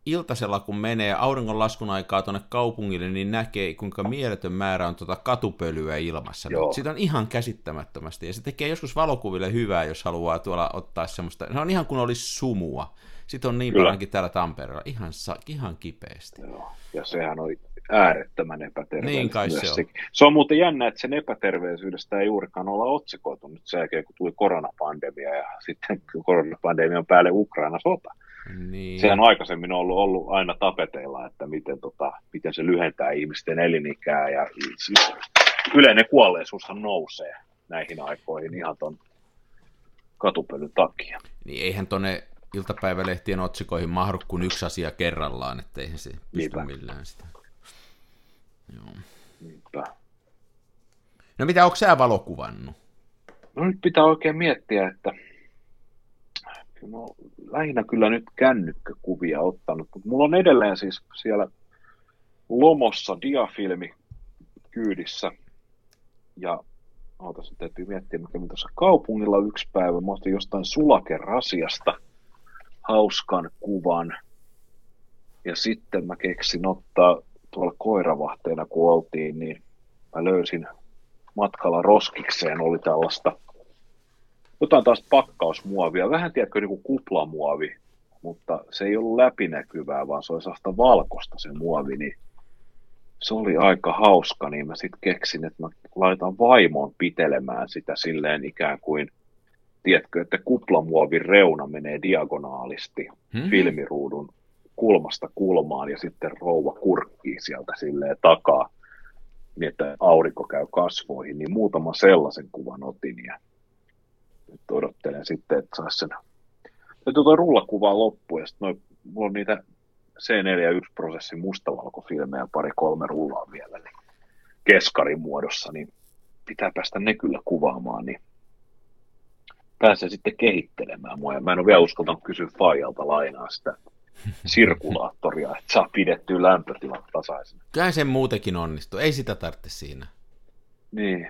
iltasella, kun menee auringonlaskun aikaa tuonne kaupungille, niin näkee, kuinka mieletön määrä on tuota katupölyä ilmassa. Joo. Siitä on ihan käsittämättömästi, ja se tekee joskus valokuville hyvää, jos haluaa tuolla ottaa semmoista, se on ihan kuin olisi sumua. Sitten on niin Kyllä. paljonkin täällä Tampereella, ihan, ihan kipeästi. Joo. Ja sehän on äärettömän epäterveellistä. Niin kai se on. Se on muuten jännä, että sen epäterveellisyydestä ei juurikaan olla otsikoitu nyt sen jälkeen, kun tuli koronapandemia ja sitten koronapandemian päälle Ukraina-sota. Niin. Sehän on aikaisemmin ollut, ollut aina tapeteilla, että miten, tota, miten se lyhentää ihmisten elinikää ja siis yleinen kuolleisuushan nousee näihin aikoihin ihan ton katupelyn takia. Niin eihän tonne iltapäivälehtien otsikoihin mahdu kuin yksi asia kerrallaan, että eihän se pysty Niinpä. millään sitä. Joo. Niinpä. No mitä, onko sä valokuvannut? No nyt pitää oikein miettiä, että no, lähinnä kyllä nyt kännykkäkuvia ottanut, mutta mulla on edelleen siis siellä Lomossa diafilmi kyydissä ja ootas, täytyy miettiä, mikä mä tuossa kaupungilla yksi päivä, mä otin jostain sulakerasiasta hauskan kuvan ja sitten mä keksin ottaa tuolla koiravahteena kun oltiin, niin mä löysin matkalla roskikseen, oli tällaista jotain taas pakkausmuovia, vähän tiedätkö niin kuin kuplamuovi, mutta se ei ollut läpinäkyvää, vaan se oli sellaista valkoista se muovi, niin se oli aika hauska, niin mä sitten keksin, että mä laitan vaimon pitelemään sitä silleen ikään kuin, tiedätkö, että kuplamuovin reuna menee diagonaalisti hmm. filmiruudun kulmasta kulmaan ja sitten rouva kurkkii sieltä silleen takaa, niin että aurinko käy kasvoihin, niin muutama sellaisen kuvan otin ja Nyt odottelen sitten, että saisi sen. Täytyy tuo rullakuva loppuun, ja sitten mulla on niitä C41-prosessin mustavalkofilmejä, pari kolme rullaa vielä, niin keskarin muodossa, niin pitää päästä ne kyllä kuvaamaan, niin pääsee sitten kehittelemään mua. Ja mä en ole vielä uskaltanut kysyä Fajalta lainaa sitä sirkulaattoria, että saa pidettyä lämpötilat tasaisena. Kyllä sen muutenkin onnistuu, ei sitä tarvitse siinä. Niin.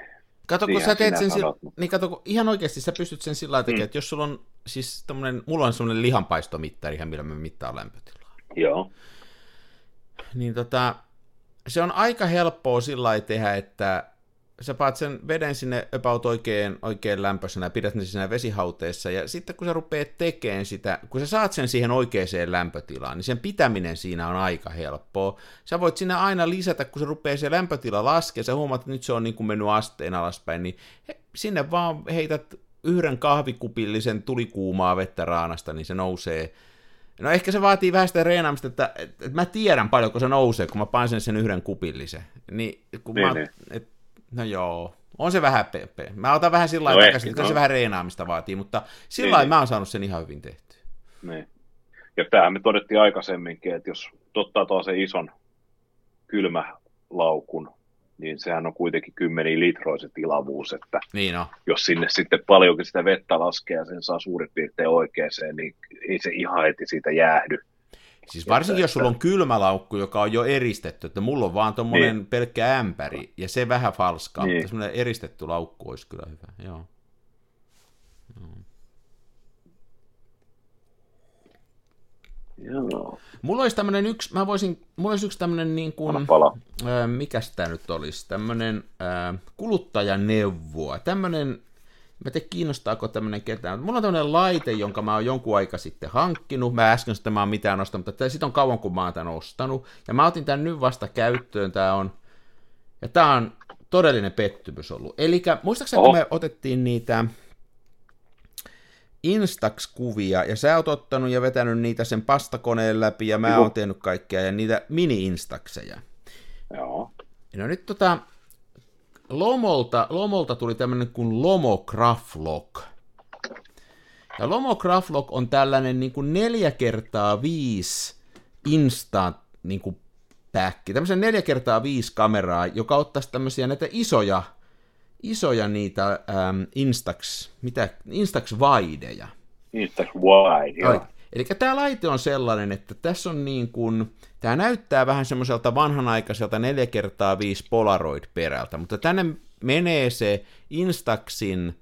Kato, kun sä teet sen, sanot, mutta... niin kato, kun ihan oikeasti sä pystyt sen sillä tavalla mm. että jos sulla on, siis tämmönen, mulla on semmoinen lihanpaistomittari, millä mä mittaan lämpötilaa. Joo. Niin tota, se on aika helppoa sillä tehdä, että sä paat sen veden sinne about oikein, oikein lämpöisenä ja pidät sen siinä vesihauteessa, ja sitten kun sä rupeat tekemään sitä, kun sä saat sen siihen oikeaan lämpötilaan, niin sen pitäminen siinä on aika helppoa. Sä voit sinne aina lisätä, kun se rupeaa se lämpötila laskea, sä huomaat, että nyt se on niin kuin mennyt asteen alaspäin, niin he, sinne vaan heität yhden kahvikupillisen tulikuumaa vettä raanasta, niin se nousee No ehkä se vaatii vähän sitä reenaamista, että, että, että mä tiedän paljonko se nousee, kun mä panen sen, sen yhden kupillisen. Niin, kun niin, mä, niin. Et, No joo, on se vähän pepe. Mä otan vähän sillä lailla no takaisin, että no. se vähän reenaamista vaatii, mutta sillä lailla niin, mä oon saanut sen ihan hyvin tehtyä. Niin. Ja tämähän me todettiin aikaisemminkin, että jos ottaa tuo se ison kylmälaukun, niin sehän on kuitenkin kymmeni litroa se tilavuus, että niin on. jos sinne sitten paljonkin sitä vettä laskee ja sen saa suurin piirtein oikeeseen, niin ei se ihan heti siitä jäähdy. Siis varsinkin jos sulla on kylmä laukku, joka on jo eristetty, että mulla on vaan tuommoinen niin. pelkkä ämpäri, ja se vähän falskaa, niin. mutta semmoinen eristetty laukku olisi kyllä hyvä, joo. Joo. Mulla olisi tämmöinen yksi, mä voisin, mulla olisi yksi tämmöinen niin kuin, ää, mikä tämä nyt olisi, tämmöinen ää, kuluttajaneuvoa, tämmöinen Mä te kiinnostaako tämmöinen ketään. Mulla on tämmöinen laite, jonka mä oon jonkun aika sitten hankkinut. Mä äsken sitä mä oon mitään ostanut, mutta siitä on kauan kun mä oon tämän ostanut. Ja mä otin tämän nyt vasta käyttöön. Tää on, ja tää on todellinen pettymys ollut. Eli muistaakseni oh. kun me otettiin niitä Instax-kuvia, ja sä oot ottanut ja vetänyt niitä sen pastakoneen läpi, ja mä oon tehnyt kaikkea, ja niitä mini-instakseja. Joo. No nyt tota, Lomolta, Lomolta tuli tämmöinen kuin Lomo Graflog. Ja Lomo Graflog on tällainen niin kuin neljä kertaa viisi instant niin kuin päkki, tämmöisen neljä kertaa viisi kameraa, joka ottaisi tämmöisiä näitä isoja, isoja niitä ähm, Instax, mitä, Instax Wideja. Instax Wide, joo. Eli tämä laite on sellainen, että tässä on niin kuin, tämä näyttää vähän semmoiselta vanhanaikaiselta 4 kertaa 5 Polaroid-perältä, mutta tänne menee se Instaxin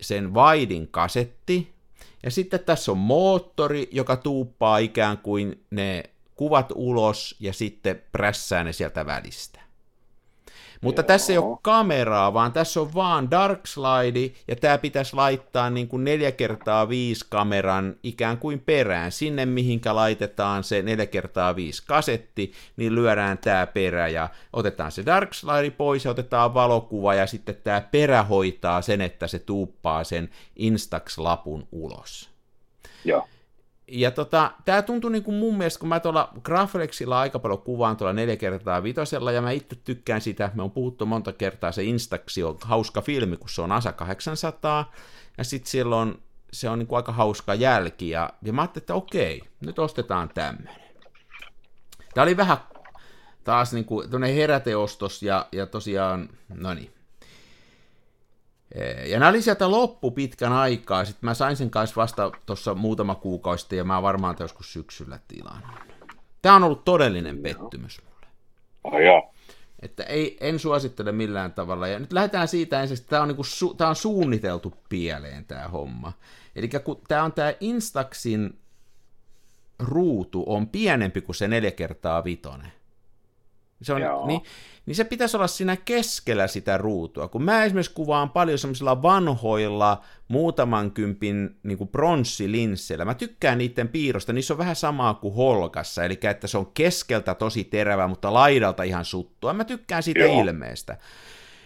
sen Widein kasetti, ja sitten tässä on moottori, joka tuuppaa ikään kuin ne kuvat ulos ja sitten prässää ne sieltä välistä. Mutta Joo. tässä ei ole kameraa, vaan tässä on vaan dark slide, ja tämä pitäisi laittaa niin kuin 4 kertaa 5 kameran ikään kuin perään. Sinne, mihinkä laitetaan se 4 kertaa 5 kasetti, niin lyödään tämä perä, ja otetaan se dark slide pois, ja otetaan valokuva, ja sitten tämä perä hoitaa sen, että se tuuppaa sen Instax-lapun ulos. Joo. Ja tota, tämä tuntui niin kuin mun mielestä, kun mä tuolla Graflexilla aika paljon kuvaan tuolla neljä kertaa vitosella, ja mä itse tykkään sitä, me on puhuttu monta kertaa, se Instaxi on hauska filmi, kun se on ASA 800, ja sitten siellä on, se on niin kuin aika hauska jälki, ja, ja mä ajattelin, että okei, nyt ostetaan tämmöinen. Tämä oli vähän taas niin kuin heräteostos, ja, ja tosiaan, no niin, ja nämä oli sieltä loppu pitkän aikaa. Sitten mä sain sen kanssa vasta tuossa muutama kuukausi ja mä varmaan joskus syksyllä tilaan. Tämä on ollut todellinen pettymys mulle. Oh, joo. Että ei, en suosittele millään tavalla. Ja nyt lähdetään siitä ensin, että tämä on, niinku su, tämä on suunniteltu pieleen tämä homma. Eli kun tämä on tämä Instaxin ruutu on pienempi kuin se neljä kertaa vitonen. Se on, niin, niin se pitäisi olla siinä keskellä sitä ruutua. Kun mä esimerkiksi kuvaan paljon semmoisilla vanhoilla muutaman kympin niin kuin pronssilinsseillä. Mä tykkään niiden piirrosta, niissä on vähän samaa kuin holkassa, eli että se on keskeltä tosi terävä, mutta laidalta ihan suttua. Mä tykkään siitä Joo. ilmeestä.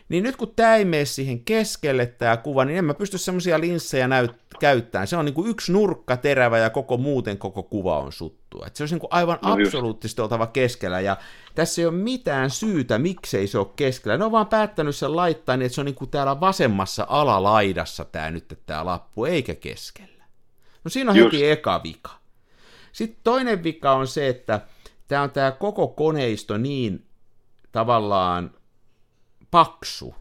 Niin nyt kun tämä ei mene siihen keskelle tämä kuva, niin en mä pysty semmoisia linssejä näyt- käyttämään. Se on niin kuin yksi nurkka terävä ja koko muuten koko kuva on suttua. Et se olisi niin kuin aivan no absoluuttisesti oltava keskellä ja tässä ei ole mitään syytä, miksei se ole keskellä. Ne on vaan päättänyt sen laittaa niin, että se on niin kuin täällä vasemmassa alalaidassa tämä nyt tämä lappu, eikä keskellä. No siinä on Just. heti eka vika. Sitten toinen vika on se, että tämä on tämä koko koneisto niin tavallaan paksu,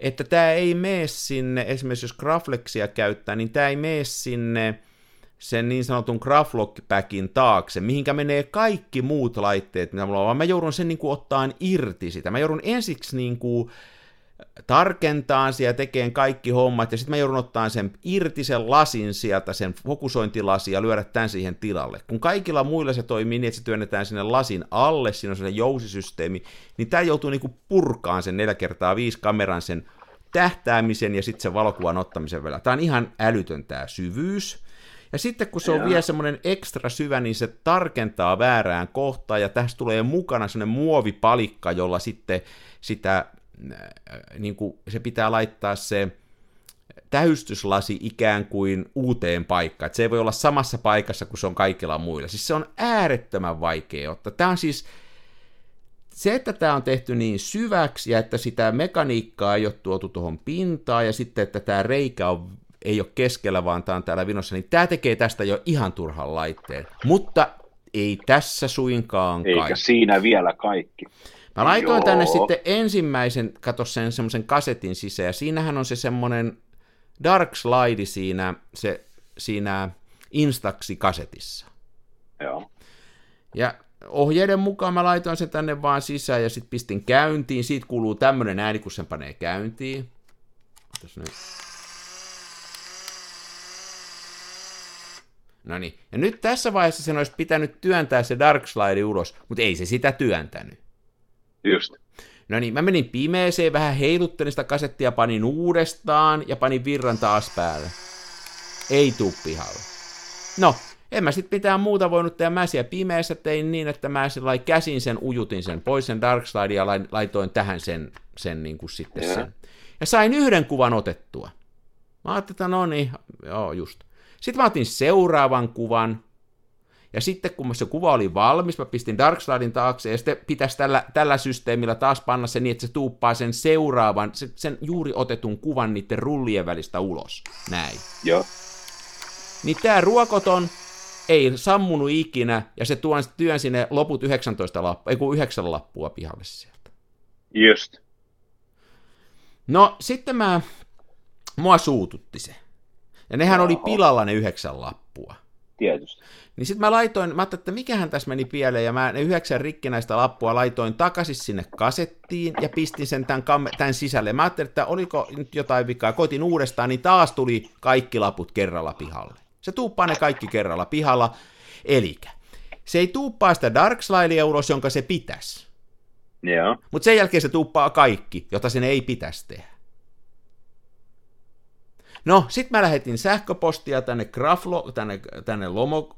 että tämä ei mene sinne, esimerkiksi jos Graflexia käyttää, niin tämä ei mene sinne sen niin sanotun Graflock-päkin taakse, mihinkä menee kaikki muut laitteet, mitä mulla on, vaan mä joudun sen niin kuin ottaan irti sitä. Mä joudun ensiksi niin kuin tarkentaa ja tekeen kaikki hommat, ja sitten mä joudun ottaa sen irti sen lasin sieltä, sen fokusointilasi, ja lyödä tämän siihen tilalle. Kun kaikilla muilla se toimii niin, että se työnnetään sinne lasin alle, siinä on sellainen jousisysteemi, niin tämä joutuu niinku purkaan sen 4 kertaa 5 kameran sen tähtäämisen ja sitten sen valokuvan ottamisen välillä. Tämä on ihan älytön tämä syvyys. Ja sitten kun se on vielä semmoinen ekstra syvä, niin se tarkentaa väärään kohtaan, ja tässä tulee mukana semmoinen muovipalikka, jolla sitten sitä niin kuin se pitää laittaa se tähystyslasi ikään kuin uuteen paikkaan. Että se ei voi olla samassa paikassa kuin se on kaikilla muilla. Siis se on äärettömän vaikea ottaa. Tämä on siis, se, että tämä on tehty niin syväksi ja että sitä mekaniikkaa ei ole tuotu tuohon pintaan ja sitten, että tämä reikä on, ei ole keskellä, vaan tämä on täällä vinossa, niin tämä tekee tästä jo ihan turhan laitteen. Mutta ei tässä suinkaan Eikä kaikki. siinä vielä kaikki. Mä laitoin Joo. tänne sitten ensimmäisen, kato sen semmoisen kasetin sisään, ja siinähän on se semmoinen Dark Slide siinä, se, siinä Instaxi-kasetissa. Joo. Ja ohjeiden mukaan mä laitoin sen tänne vaan sisään ja sitten pistin käyntiin. Siitä kuuluu tämmöinen ääni, kun sen panee käyntiin. nyt. No niin. Ja nyt tässä vaiheessa sen olisi pitänyt työntää se Dark Slide ulos, mutta ei se sitä työntänyt. Just. No niin, mä menin pimeeseen, vähän heiluttelin sitä kasettia, panin uudestaan ja panin virran taas päälle. Ei tuu pihalle. No, en mä sitten mitään muuta voinut tehdä. Mä siellä pimeässä tein niin, että mä sillä käsin sen ujutin sen pois sen Darkslide ja laitoin tähän sen, sen niin kuin sitten yeah. sen. Ja sain yhden kuvan otettua. Mä ajattelin, että no niin, joo just. Sitten mä otin seuraavan kuvan, ja sitten kun se kuva oli valmis, mä pistin Darkslidin taakse, ja sitten pitäisi tällä, tällä systeemillä taas panna se niin, että se tuuppaa sen seuraavan, sen, sen juuri otetun kuvan niiden rullien välistä ulos. Näin. Joo. Niin tämä ruokoton ei sammunut ikinä, ja se tuon työn sinne loput 19 lappua, ei kun 9 lappua pihalle sieltä. Just. No, sitten mä, mua suututti se. Ja nehän Oho. oli pilalla ne yhdeksän lappua. Tietysti. Niin sitten mä laitoin, mä ajattelin, että mikähän tässä meni pieleen, ja mä ne yhdeksän rikkinäistä lappua laitoin takaisin sinne kasettiin, ja pistin sen tämän, kam- tämän sisälle. Mä ajattelin, että oliko nyt jotain vikaa, koitin uudestaan, niin taas tuli kaikki laput kerralla pihalle. Se tuuppaa ne kaikki kerralla pihalla, eli se ei tuuppaa sitä Darkslidea ulos, jonka se pitäisi. Joo. Mutta sen jälkeen se tuuppaa kaikki, jota sen ei pitäisi tehdä. No, sitten mä lähetin sähköpostia tänne Graflo, tänne, tänne Lomo,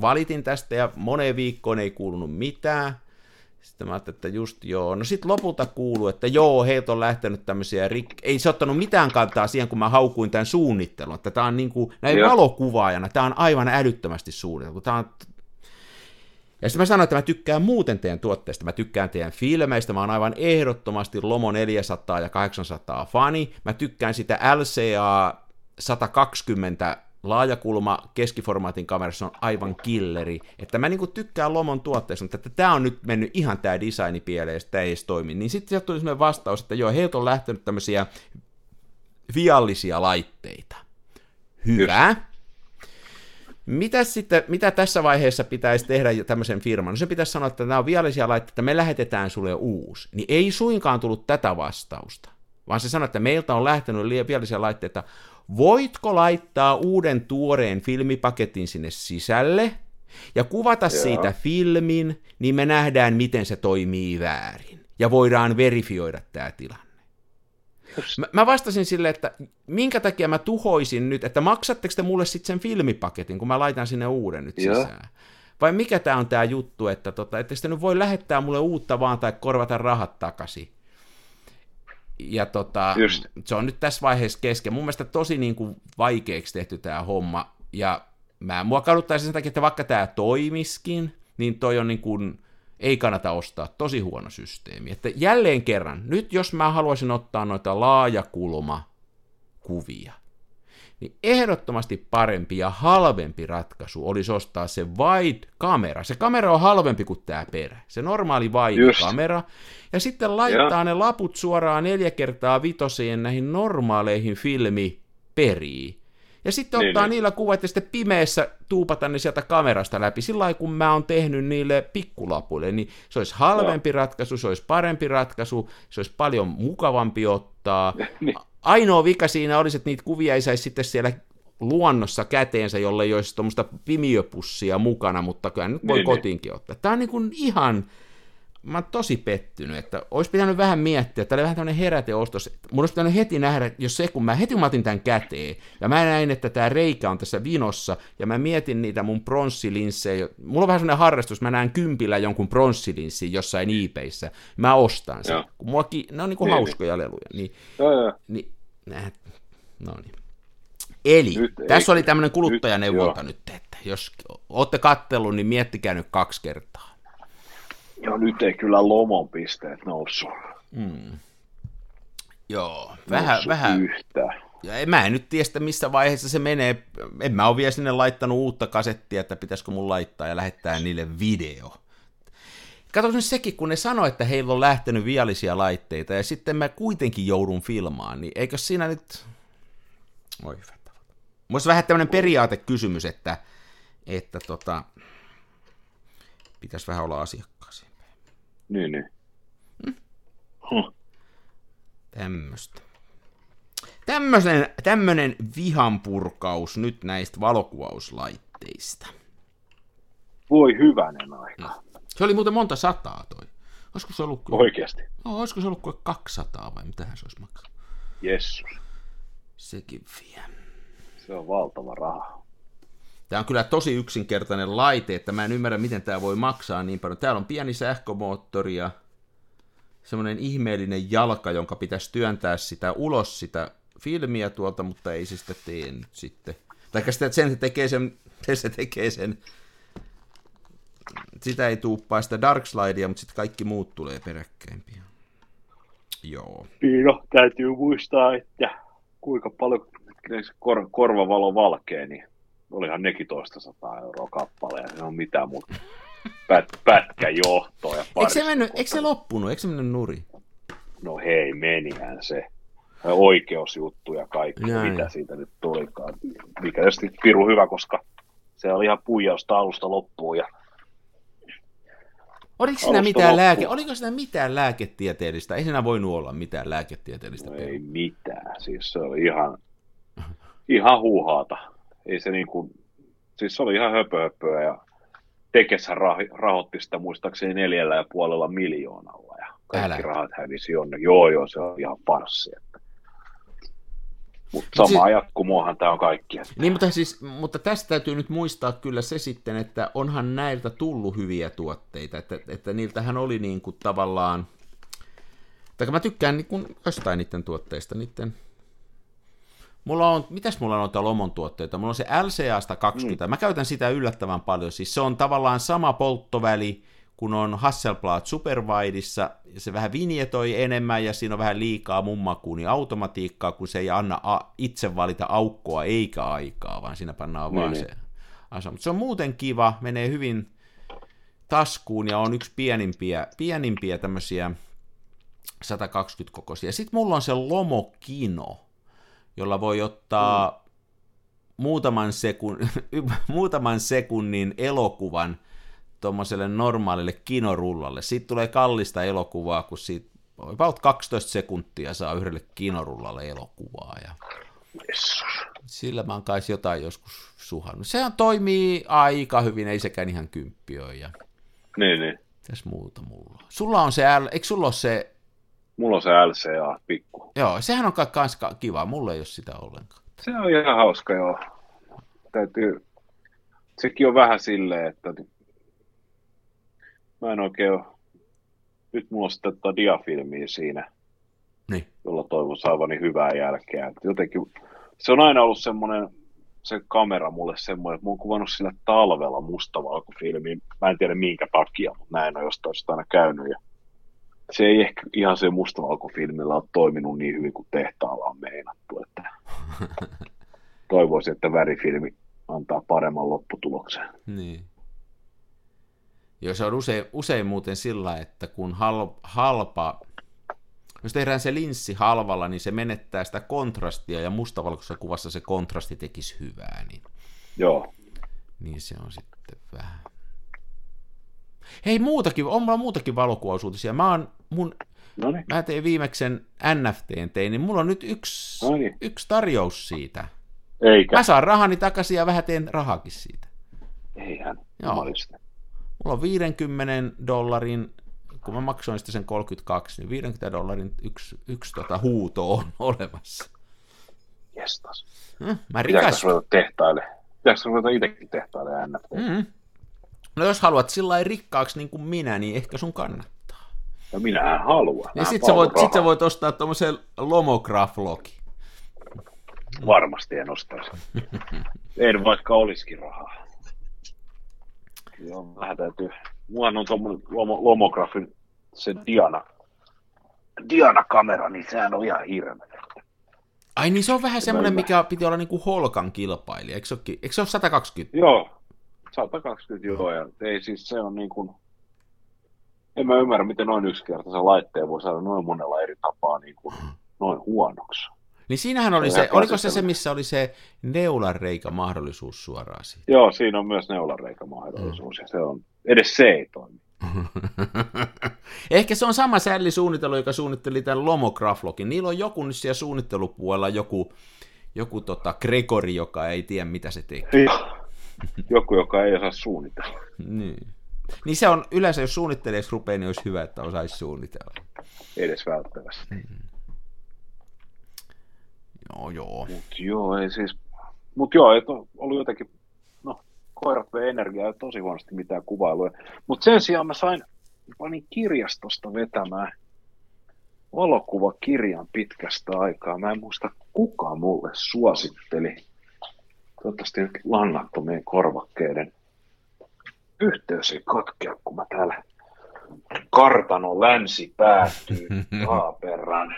valitin tästä ja moneen viikkoon ei kuulunut mitään. Sitten mä ajattelin, että just joo. No sitten lopulta kuuluu, että joo, heiltä on lähtenyt tämmöisiä rik... Ei se ottanut mitään kantaa siihen, kun mä haukuin tämän suunnittelun. Että tämä on niin kuin, näin joo. valokuvaajana, tämä on aivan älyttömästi suunniteltu. Tämä on ja sitten mä sanoin, että mä tykkään muuten teidän tuotteista, mä tykkään teidän filmeistä, mä oon aivan ehdottomasti Lomo 400 ja 800 fani, mä tykkään sitä LCA 120 laajakulma keskiformaatin kamerassa on aivan killeri, että mä niinku tykkään Lomon tuotteesta, mutta että tämä on nyt mennyt ihan tämä designi pieleen, ja tämä ei edes toimi. Niin sitten sieltä tuli sellainen vastaus, että joo, heiltä on lähtenyt tämmöisiä viallisia laitteita. Hyvä. Mitä, sitten, mitä tässä vaiheessa pitäisi tehdä tämmöisen firman? No se pitäisi sanoa, että nämä on viallisia laitteita, me lähetetään sulle uusi. Niin ei suinkaan tullut tätä vastausta, vaan se sanoi, että meiltä on lähtenyt viallisia laitteita, voitko laittaa uuden tuoreen filmipaketin sinne sisälle ja kuvata Joo. siitä filmin, niin me nähdään, miten se toimii väärin. Ja voidaan verifioida tämä tilanne. Mä, mä vastasin sille, että minkä takia mä tuhoisin nyt, että maksatteko te mulle sitten sen filmipaketin, kun mä laitan sinne uuden nyt Joo. sisään. Vai mikä tämä on tämä juttu, että tota, ette sitten nyt voi lähettää mulle uutta vaan tai korvata rahat takaisin. Ja tota, Just. se on nyt tässä vaiheessa kesken. Mun mielestä tosi niin kuin vaikeaksi tehty tämä homma, ja mä, mua kaduttaisi sen takia, että vaikka tämä toimiskin, niin toi on niin kuin, ei kannata ostaa, tosi huono systeemi. Että jälleen kerran, nyt jos mä haluaisin ottaa noita laajakulma kuvia, niin ehdottomasti parempi ja halvempi ratkaisu olisi ostaa se wide-kamera. Se kamera on halvempi kuin tämä perä, se normaali wide-kamera. Ja sitten laittaa ja. ne laput suoraan neljä kertaa vitoseen näihin normaaleihin filmiperiin. Ja sitten niin, ottaa niin. niillä kuvat ja sitten pimeässä tuupata ne sieltä kamerasta läpi. Sillä lailla, kun mä oon tehnyt niille pikkulapuille, niin se olisi halvempi ja. ratkaisu, se olisi parempi ratkaisu, se olisi paljon mukavampi ottaa. niin. Ainoa vika siinä olisi, että niitä kuvia ei saisi sitten siellä luonnossa käteensä, jolle ei olisi tuommoista pimiöpussia mukana, mutta kyllä nyt voi niin, niin. kotiinkin ottaa. Tämä on niin kuin ihan mä oon tosi pettynyt, että olisi pitänyt vähän miettiä, että oli vähän tämmöinen heräteostos. Mun olisi pitänyt heti nähdä, jos se, kun mä heti mä otin tämän käteen, ja mä näin, että tämä reikä on tässä vinossa, ja mä mietin niitä mun pronssilinssejä, mulla on vähän semmoinen harrastus, mä näen kympillä jonkun pronssilinssin jossain iipeissä, mä ostan sen, kun mullakin, ne on niinku niin, hauskoja niin. leluja, niin, joo, niin nää, no niin. Eli, nyt tässä ei, oli tämmöinen kuluttajaneuvonta nyt, nyt, että jos olette kattellut, niin miettikää nyt kaksi kertaa. Joo, nyt ei kyllä lomon pisteet noussut. Mm. Joo, vähän, noussut vähän. Yhtä. Ja en, mä en nyt tiedä, missä vaiheessa se menee. En mä ole vielä sinne laittanut uutta kasettia, että pitäisikö mun laittaa ja lähettää niille video. Kato nyt sekin, kun ne sanoo, että heillä on lähtenyt viallisia laitteita, ja sitten mä kuitenkin joudun filmaan, niin eikö siinä nyt... Oi hyvä Muista vähän tämmöinen periaatekysymys, että, että tota, pitäisi vähän olla asiakkaasi. Niin, niin. Hmm? Huh. Tämmöistä. Tämmöisen, tämmöinen vihanpurkaus nyt näistä valokuvauslaitteista. Voi hyvänen aika. No. Se oli muuten monta sataa toi. Olisiko se ollut... Oikeasti? No, olisiko se ollut kuin 200 vai mitä se olisi maksanut? Jessus. Sekin vie. Se on valtava raha. Tämä on kyllä tosi yksinkertainen laite, että mä en ymmärrä, miten tämä voi maksaa niin paljon. Täällä on pieni sähkömoottori ja semmoinen ihmeellinen jalka, jonka pitäisi työntää sitä ulos sitä filmiä tuolta, mutta ei se sitä tee nyt sitten. Tai sitä, sen se tekee sen, se tekee sen, sitä ei tuuppaa sitä Darkslidea, mutta sitten kaikki muut tulee peräkkäin pian. Joo. No, täytyy muistaa, että kuinka paljon kor- korvavalo valkee, niin olihan nekin toista sataa euroa kappale, ja se on mitään muuta pät, pätkäjohtoa. Ja eikö, se mennyt, eikö se loppunut, eikö se mennyt nuri? No hei, menihän se. Oikeusjuttu ja kaikki, Näin. mitä siitä nyt tulikaan. Mikä tietysti piru hyvä, koska se oli ihan puijausta alusta loppuun ja Oliko siinä, mitään lääke, oliko siinä mitään lääketieteellistä? Ei siinä voinut olla mitään lääketieteellistä. No ei mitään. Siis se oli ihan, ihan huuhaata ei se niin kuin, siis se oli ihan höpö ja Tekeshän rah- rahoitti sitä muistaakseni neljällä ja puolella miljoonalla ja kaikki Älä. rahat hävisi jonne. Joo, joo, se on ihan parssi. Että. Mutta sama siis, jatkumoahan tämä on kaikki. Että. Niin, mutta, siis, mutta tästä täytyy nyt muistaa kyllä se sitten, että onhan näiltä tullut hyviä tuotteita, että, että niiltähän oli niin kuin tavallaan, tai mä tykkään niin kuin jostain niiden tuotteista, niiden Mulla on, mitäs mulla on noita Lomon tuotteita? Mulla on se LCA 120. Mm. Mä käytän sitä yllättävän paljon. Siis se on tavallaan sama polttoväli, kun on Hasselblad Superwideissa, se vähän vinjetoi enemmän ja siinä on vähän liikaa mun makuun, niin automatiikkaa, kun se ei anna a- itse valita aukkoa eikä aikaa, vaan siinä pannaan niin, vaan niin. se asia. Mutta se on muuten kiva, menee hyvin taskuun ja on yksi pienimpiä, pienimpiä tämmöisiä 120 kokoisia. Sitten mulla on se Lomo Kino, jolla voi ottaa mm. muutaman, sekun, muutaman sekunnin elokuvan tuommoiselle normaalille kinorullalle. Siitä tulee kallista elokuvaa, kun siitä about 12 sekuntia saa yhdelle kinorullalle elokuvaa. Ja. Sillä mä oon kai jotain joskus suhannut. Sehän toimii aika hyvin, ei sekään ihan kymppi ole. Ja... Niin, niin. Tässä muuta mulla. Sulla on se, eikö sulla ole se Mulla on se LCA pikku. Joo, sehän on kans kiva. Mulla ei ole sitä ollenkaan. Se on ihan hauska, joo. Täytyy... Sekin on vähän silleen, että mä en oikein ole... Nyt mulla on sitten tota diafilmiä siinä. Niin. jolla toivon saavani hyvää jälkeä. Jotenkin, se on aina ollut semmoinen, se kamera mulle semmoinen, että mä oon kuvannut sillä talvella mustavalkofilmiin. Mä en tiedä minkä takia, mutta näin on jostain sitä aina käynyt. Ja se ei ehkä ihan se mustavalkofilmillä ole toiminut niin hyvin kuin tehtaalla on meinattu. Että toivoisin, että värifilmi antaa paremman lopputuloksen. Niin. Joo, se on usein, usein muuten sillä, että kun hal, halpa, jos tehdään se linssi halvalla, niin se menettää sitä kontrastia, ja mustavalkoisessa kuvassa se kontrasti tekisi hyvää, niin, Joo, niin se on sitten vähän. Hei, muutakin, on mulla muutakin valokuvausuutisia. Mä, oon, mun, no niin. mä tein viimeksen NFTn tein, niin mulla on nyt yksi, yksi tarjous siitä. Eikä. Mä saan rahani takaisin ja vähän teen rahakin siitä. Eihän. Joo. Mulla on 50 dollarin, kun mä maksoin sitten sen 32, niin 50 dollarin yksi, yksi tota huuto on olemassa. Jestas. Mm, mä Pitääkö rikastun. ruveta tehtaille? Pitääkö ruveta itsekin tehtaille NFT? Mm. No jos haluat sillä lailla rikkaaksi niin kuin minä, niin ehkä sun kannattaa. Ja minähän haluan. Ja Mä sit sä, voit, sit sä voit ostaa tuommoisen lomograph-logi. Varmasti en ostaisi. en vaikka olisikin rahaa. Joo, vähän täytyy. Mulla on tuommoinen lomo, lomografin, se Diana, Diana-kamera, niin sehän on ihan hirveä. Ai niin se on vähän semmoinen, mikä piti olla niin kuin Holkan kilpailija. Eikö se, ole, eikö se ole 120? Joo, 120 joo, ja ei siis se on niin kuin, en mä ymmärrä, miten noin yksinkertaisen laitteen voi saada noin monella eri tapaa niin kuin, noin huonoksi. Niin siinähän oli Se oliko se se, missä oli se neulanreikä mahdollisuus suoraan siitä? Joo, siinä on myös neulareikämahdollisuus, ja se on, edes se ei toimi. Ehkä se on sama sällisuunnittelu, joka suunnitteli tämän Lomographlogin. Niillä on joku nyt siellä suunnittelupuolella, joku, joku tota Gregory, joka ei tiedä, mitä se tekee. Joku, joka ei osaa suunnitella. Niin. Niin se on, yleensä jos suunnittelijaksi rupeaa, niin olisi hyvä, että osaisi suunnitella. Edes välttämättä. Joo, joo. Mut joo, ei siis... Mut joo, et on ollut jotenkin... No, koirat vei energiaa ja tosi huonosti mitään kuvailuja. Mut sen sijaan mä sain, panin kirjastosta vetämään valokuvakirjan pitkästä aikaa. Mä en muista kuka mulle suositteli. Toivottavasti nyt langattomien korvakkeiden yhteys ei katkea, kun mä täällä kartanon länsi päättyy taaperran.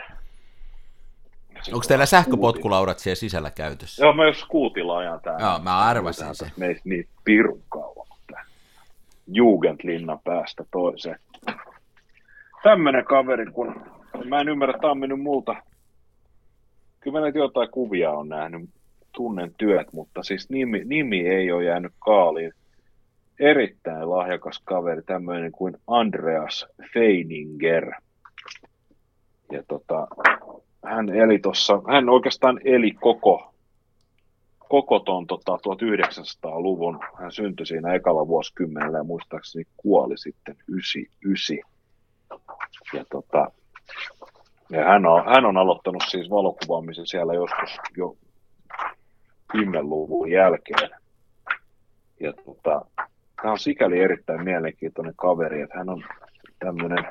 Onko teillä sähköpotkulaudat siellä sisällä käytössä? Joo, mä jos kuutilla ajan täällä. Joo, mä arvasin se. Meistä niin pirun kauan. Jugendlinnan päästä toiseen. Tämmönen kaveri, kun mä en ymmärrä, tää on mennyt multa. Kyllä mä näitä jotain kuvia on nähnyt, tunnen työt, mutta siis nimi, nimi ei ole jäänyt kaaliin. Erittäin lahjakas kaveri, tämmöinen kuin Andreas Feininger. Ja tota, hän eli tossa, hän oikeastaan eli koko, koko ton tota, 1900-luvun. Hän syntyi siinä ekalla vuosikymmenellä ja muistaakseni kuoli sitten 99. Ja, tota, ja hän, on, hän on aloittanut siis valokuvaamisen siellä joskus jo 10-luvun jälkeen. Ja tota, tämä on sikäli erittäin mielenkiintoinen kaveri, että hän on tämmöinen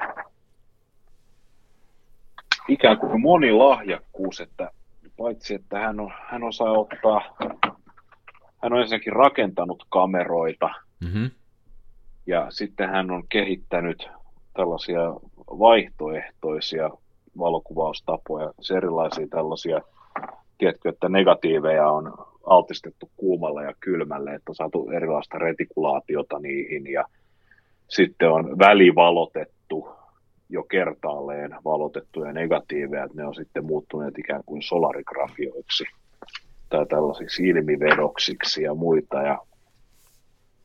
ikään kuin monilahjakkuus, että paitsi että hän, on, hän osaa ottaa, hän on ensinnäkin rakentanut kameroita Mm-hmm. ja sitten hän on kehittänyt tällaisia vaihtoehtoisia valokuvaustapoja, erilaisia tällaisia, tiedätkö, että negatiiveja on altistettu kuumalle ja kylmälle, että on saatu erilaista retikulaatiota niihin ja sitten on välivalotettu jo kertaalleen valotettuja negatiiveja, että ne on sitten muuttuneet ikään kuin solarigrafioiksi tai tällaisiksi ilmivedoksiksi ja muita. Ja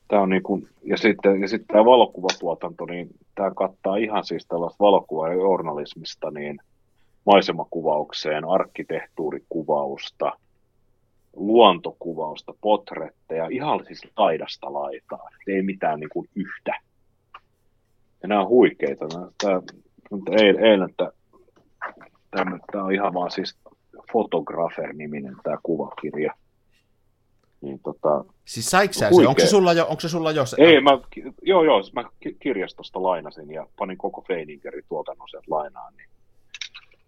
Tämä on niin kuin, ja sitten, ja sitten tämä valokuvatuotanto, niin tämä kattaa ihan siis tällaista valokuva- ja journalismista niin maisemakuvaukseen, arkkitehtuurikuvausta, luontokuvausta, potretteja, ihan siis laidasta laitaa. Ei mitään niin kuin yhtä. Ja nämä on huikeita. Tämä, eilen, eilen tämä, tämä on ihan vaan siis Photographer-niminen tämä kuvakirja. Niin tota, Siis saiko sä se? Onko se sulla jo? Onko se sulla jo? Se? ei, mä, joo, joo, mä ki- kirjastosta lainasin ja panin koko Feiningerin tuotannon sieltä lainaan. Niin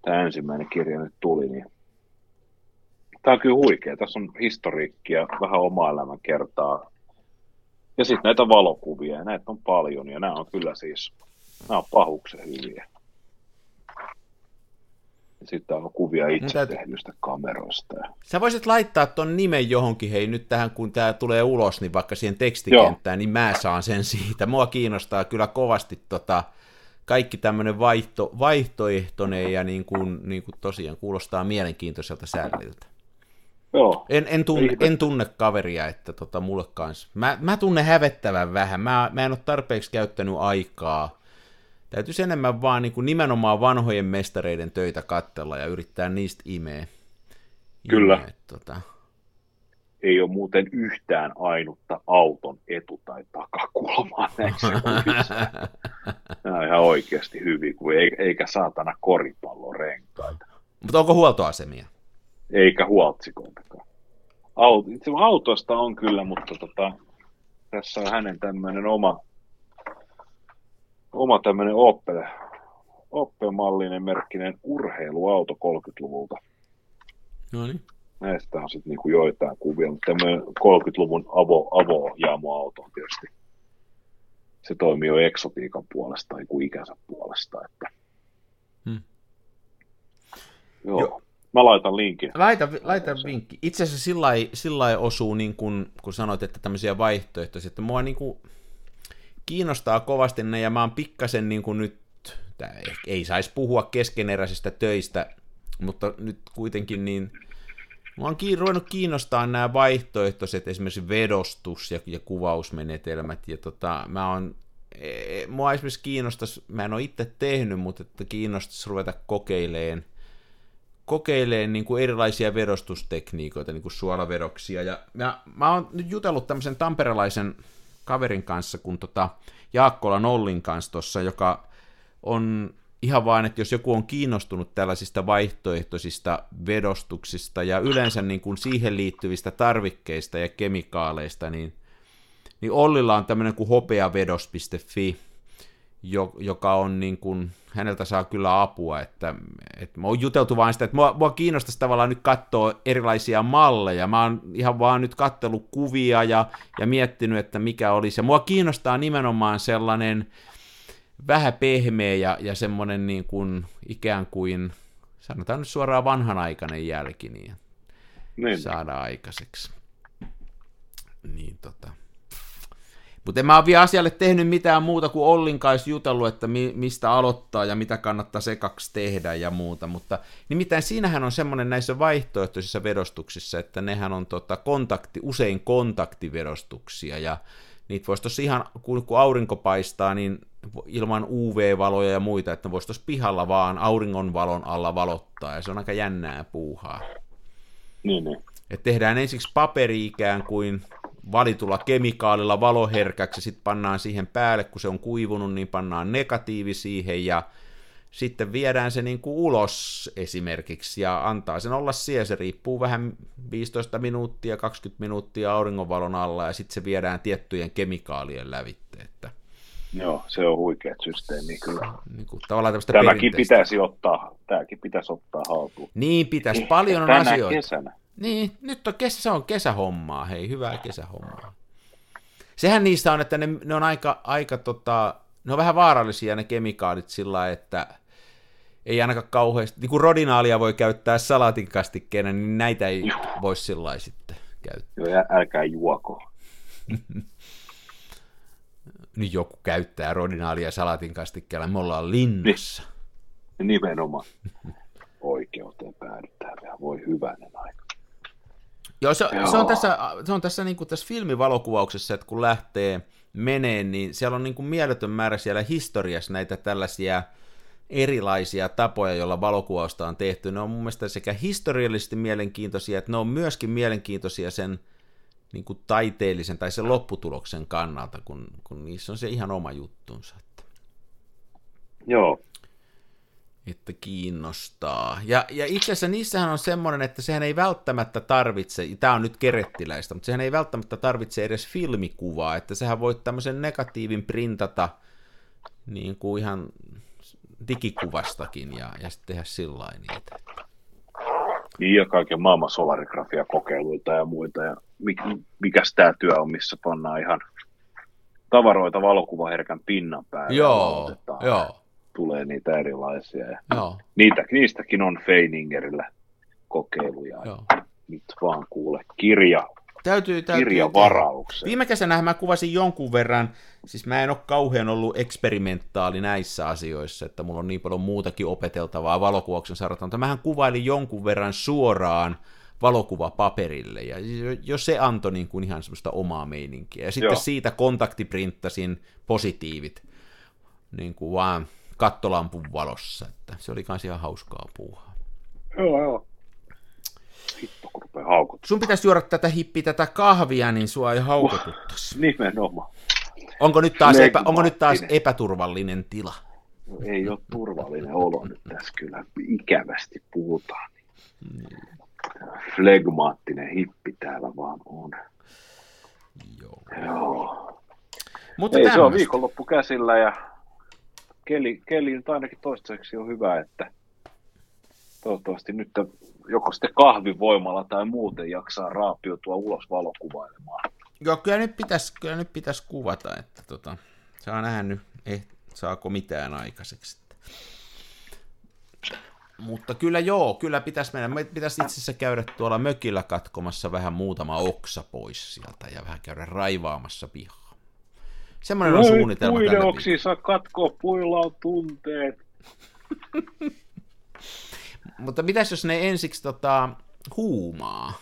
tämä ensimmäinen kirja nyt tuli, niin tämä on kyllä huikea. Tässä on historiikkia, vähän oma elämän kertaa. Ja sitten näitä valokuvia, ja näitä on paljon, ja nämä on kyllä siis, nämä on pahuksen hyviä. Sitten on kuvia itse täytyy... tehdyistä kameroista. Sä voisit laittaa ton nimen johonkin, hei nyt tähän kun tämä tulee ulos, niin vaikka siihen tekstikenttään, Joo. niin mä saan sen siitä. Mua kiinnostaa kyllä kovasti tota, kaikki tämmöinen vaihto, vaihtoehtoinen ja niin kuin, niin kuin tosiaan kuulostaa mielenkiintoiselta säälliltä. Joo. En, en, tunne, en tunne kaveria, että tota, mulle kanssa. Mä, mä tunnen hävettävän vähän. Mä, mä en ole tarpeeksi käyttänyt aikaa. Täytyisi enemmän vaan niin kuin nimenomaan vanhojen mestareiden töitä kattella ja yrittää niistä imeä. Kyllä. Imeä, tota ei ole muuten yhtään ainutta auton etu- tai takakulmaa näissä Nämä on ihan oikeasti hyvin, kuin eikä saatana koripallorenkaita. Mutta onko huoltoasemia? Eikä huoltsikoitakaan. Auto, itse autosta on kyllä, mutta tota, tässä on hänen tämmöinen oma, oma tämmöinen Opel, Opel-mallinen merkkinen urheiluauto 30-luvulta. No niin näistä on sitten niinku joitain kuvia, mutta tämmöinen 30-luvun avo, avo-jaamoauto on tietysti, se toimii jo eksotiikan puolesta tai kuin ikänsä puolesta. Että... Hmm. Joo. Jo. Mä laitan linkin. Laita, laita vinkki. Itse asiassa sillä sillä osuu, niin kun, kun sanoit, että tämmöisiä vaihtoehtoisia, että mua niin kuin kiinnostaa kovasti ne, ja mä oon pikkasen niin kuin nyt, ei saisi puhua keskeneräisistä töistä, mutta nyt kuitenkin niin Mä oon ruvennut kiinnostaa nämä vaihtoehtoiset esimerkiksi vedostus- ja, ja kuvausmenetelmät, ja tota, mä oon, e, mua esimerkiksi kiinnostaisi, mä en ole itse tehnyt, mutta että kiinnostaisi ruveta kokeileen, kokeileen niin kuin erilaisia vedostustekniikoita, niin kuin suolavedoksia, ja mä, mä oon nyt jutellut tämmöisen tamperelaisen kaverin kanssa, kun tota Jaakkola Nollin kanssa tuossa, joka on ihan vaan, että jos joku on kiinnostunut tällaisista vaihtoehtoisista vedostuksista ja yleensä niin kuin siihen liittyvistä tarvikkeista ja kemikaaleista, niin, niin Ollilla on tämmöinen kuin hopeavedos.fi, joka on niin kuin, häneltä saa kyllä apua, että, että mä oon juteltu vain sitä, että mua, mua kiinnostaisi tavallaan nyt katsoa erilaisia malleja, mä oon ihan vaan nyt kattellut kuvia ja, ja miettinyt, että mikä olisi, ja mua kiinnostaa nimenomaan sellainen, vähän pehmeä ja, ja semmoinen niin kuin ikään kuin, sanotaan nyt suoraan vanhanaikainen jälki, niin, niin. saada aikaiseksi. Niin tota. Mutta en mä ole vielä asialle tehnyt mitään muuta kuin Ollin kanssa jutellut, että mi- mistä aloittaa ja mitä kannattaa sekaksi tehdä ja muuta, mutta nimittäin siinähän on semmoinen näissä vaihtoehtoisissa vedostuksissa, että nehän on tota kontakti, usein kontaktivedostuksia ja niitä voisi tuossa ihan, kun, aurinko paistaa, niin ilman UV-valoja ja muita, että voisi tuossa pihalla vaan auringonvalon alla valottaa, ja se on aika jännää puuhaa. Niin, niin. Et tehdään ensiksi paperi ikään kuin valitulla kemikaalilla valoherkäksi, sitten pannaan siihen päälle, kun se on kuivunut, niin pannaan negatiivi siihen, ja sitten viedään se niin kuin ulos esimerkiksi ja antaa sen olla siellä. Se riippuu vähän 15 minuuttia, 20 minuuttia auringonvalon alla ja sitten se viedään tiettyjen kemikaalien lävitte. Että... Joo, se on huikea systeemi kyllä. Niin kuin, tavallaan tämäkin pitäisi ottaa, tämäkin pitäisi ottaa haltuun. Niin pitäisi, paljon on Tänä asioita. kesänä. Niin, nyt on kesä, se on kesähommaa, hei, hyvää kesähommaa. Sehän niistä on, että ne, ne on aika, aika tota, ne on vähän vaarallisia ne kemikaalit sillä että ei ainakaan kauheasti, niin kuin rodinaalia voi käyttää salatin kastikkeena, niin näitä ei voisi sillä sitten käyttää. Joo, älkää juoko. Nyt joku käyttää rodinaalia salatin kastikkeella, me ollaan linnassa. Niin, nimenomaan. Oikeuteen päädytään vielä, voi hyvänen aika. Joo, se, Joo. se on tässä, se on tässä, niin kuin tässä filmivalokuvauksessa, että kun lähtee menee, niin siellä on niin kuin mieletön määrä siellä historiassa näitä tällaisia erilaisia tapoja, joilla valokuvausta on tehty. Ne on mun mielestä sekä historiallisesti mielenkiintoisia, että ne on myöskin mielenkiintoisia sen niin kuin taiteellisen tai sen lopputuloksen kannalta, kun, kun niissä on se ihan oma juttunsa. Joo. Että kiinnostaa. Ja, ja itse asiassa niissähän on semmoinen, että sehän ei välttämättä tarvitse, tämä on nyt kerettiläistä, mutta sehän ei välttämättä tarvitse edes filmikuvaa, että sehän voit tämmöisen negatiivin printata niin kuin ihan digikuvastakin ja, ja sitten tehdä sillä niitä. Niin, ja kaiken maailman solarigrafia-kokeiluita ja muita. Ja mik, mikäs tämä työ on, missä pannaan ihan tavaroita valokuvaherkän pinnan päälle. Joo, joo. Tulee niitä erilaisia. Ja joo. Niitä, niistäkin on Feiningerillä kokeiluja. Joo. Nyt vaan kuule kirja täytyy, täytyy kirjavarauksen. Viime kesänä mä kuvasin jonkun verran, siis mä en ole kauhean ollut eksperimentaali näissä asioissa, että mulla on niin paljon muutakin opeteltavaa valokuvauksen saralta, mutta mähän kuvailin jonkun verran suoraan valokuvapaperille, ja jos se antoi niin kuin ihan semmoista omaa meininkiä. Ja sitten Joo. siitä kontaktiprinttasin positiivit niin kuin vaan kattolampun valossa, että se oli kans ihan hauskaa puuhaa. Joo, joo hitto, kun rupeaa haukuttaa. Sun pitäisi juoda tätä hippiä, tätä kahvia, niin sua ei haukotuttaisi. Nimenomaan. Onko nyt, taas epä, onko nyt taas epäturvallinen tila? No, ei ole turvallinen olo nyt tässä kyllä. Ikävästi puhutaan. Niin. Flegmaattinen hippi täällä vaan on. Joo. Joo. Mutta ei, se on viikonloppu käsillä ja keli, keli nyt ainakin toistaiseksi on hyvä, että toivottavasti nyt joko sitten kahvivoimalla tai muuten jaksaa raapiutua ulos valokuvailemaan. Joo, kyllä nyt pitäisi, kyllä nyt pitäisi kuvata, että tota, saa nähdä nyt, eh, saako mitään aikaiseksi. Mutta kyllä joo, kyllä pitäisi mennä. Me pitäisi itse asiassa käydä tuolla mökillä katkomassa vähän muutama oksa pois sieltä ja vähän käydä raivaamassa pihaa. Semmoinen on suunnitelma tällä saa katkoa, puilla on tunteet. Mutta mitäs jos ne ensiksi tota, huumaa?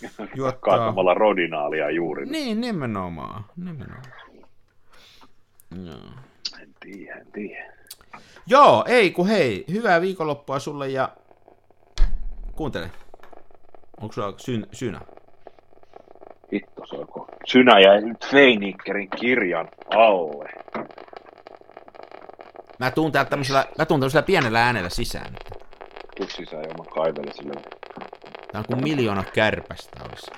Juottaa... Kaatamalla rodinaalia juuri. Niin, nimenomaan. nimenomaan. Joo. En tiedä, en tiedä. Joo, ei kun hei, hyvää viikonloppua sulle ja kuuntele. Onko sulla syn, synä? Hitto soiko. Synä jäi nyt Feinikkerin kirjan alle. Mä tuun täältä tämmöisellä, mä tuun tämmöisellä pienellä äänellä sisään tuu sisään ja mä kaivelen sille. Tää on kuin miljoona kärpästä olisi.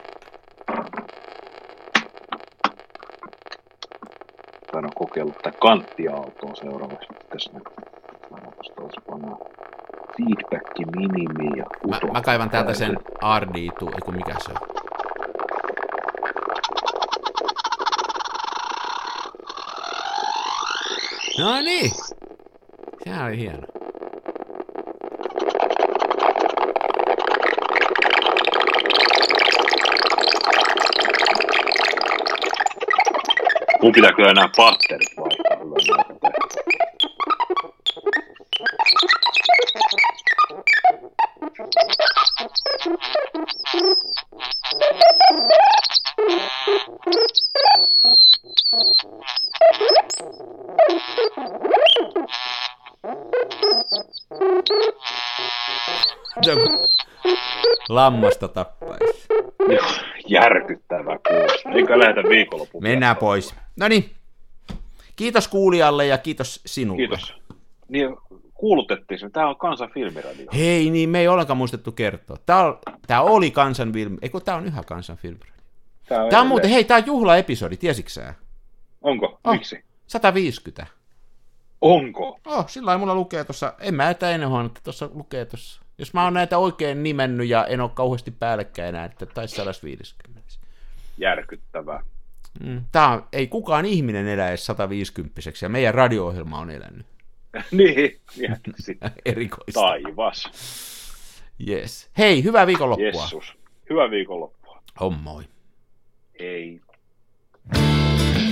Tän on kokeillut tätä kanttiaaltoa seuraavaksi. Tässä Pannapas tuossa pannaan feedback minimi ja Mä, mä kaivan täältä sen RD, eiku mikä se on. No niin. Sehän oli hieno. Mun pitää kyllä nämä Lammasta tappaisi. järkyttävä kuulosta. Eikä lähdetä viikonloppuun. Mennään pois. No niin. Kiitos kuulijalle ja kiitos sinulle. Kiitos. Niin, kuulutettiin sen. Tämä on kansan filmiradio. Hei, niin me ei ollenkaan muistettu kertoa. Tämä, oli kansan film... Eikö tämä on yhä kansan filmiradio. Tämä on, tämä on muuten, hei, tämä on juhlaepisodi, tiesitkö Onko? Oh, Miksi? 150. Onko? Oh, sillä mulla lukee tuossa, en mä etä ennen huomannut, että tuossa lukee tuossa. Jos mä oon näitä oikein nimennyt ja en ole kauheasti päällekkäin enää, että taisi 150. Järkyttävää. Mm, Tämä ei kukaan ihminen elä edes 150 ja meidän radio-ohjelma on elänyt. niin, erikoista. Taivas. Yes. Hei, hyvää viikonloppua. Jessus. Hyvää viikonloppua. On moi. Ei. En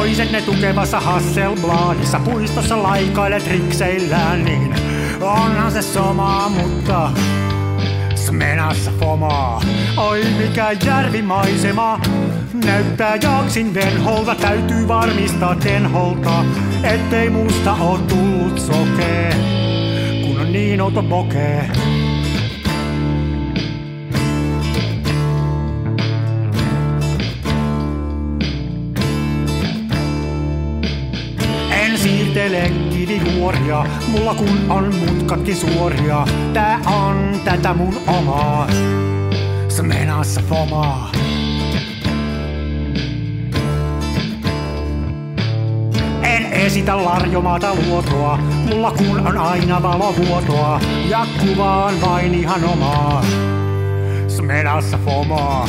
Toiset ne tukevassa Hasselbladissa puistossa laikailet rikseillään, niin onhan se somaa, mutta Smenassa fomaa, oi mikä järvimaisema. Näyttää jaksin venholta, täytyy varmistaa tenholta, ettei musta oo tullut sokee, kun on niin outo bokee. Siirtele kivijuoria, mulla kun on mutkatkin suoria. Tää on tätä mun omaa, smenassa fomaa. En esitä larjomaata luotoa, mulla kun on aina valovuotoa. Ja kuvaan vain ihan omaa, smenassa fomaa.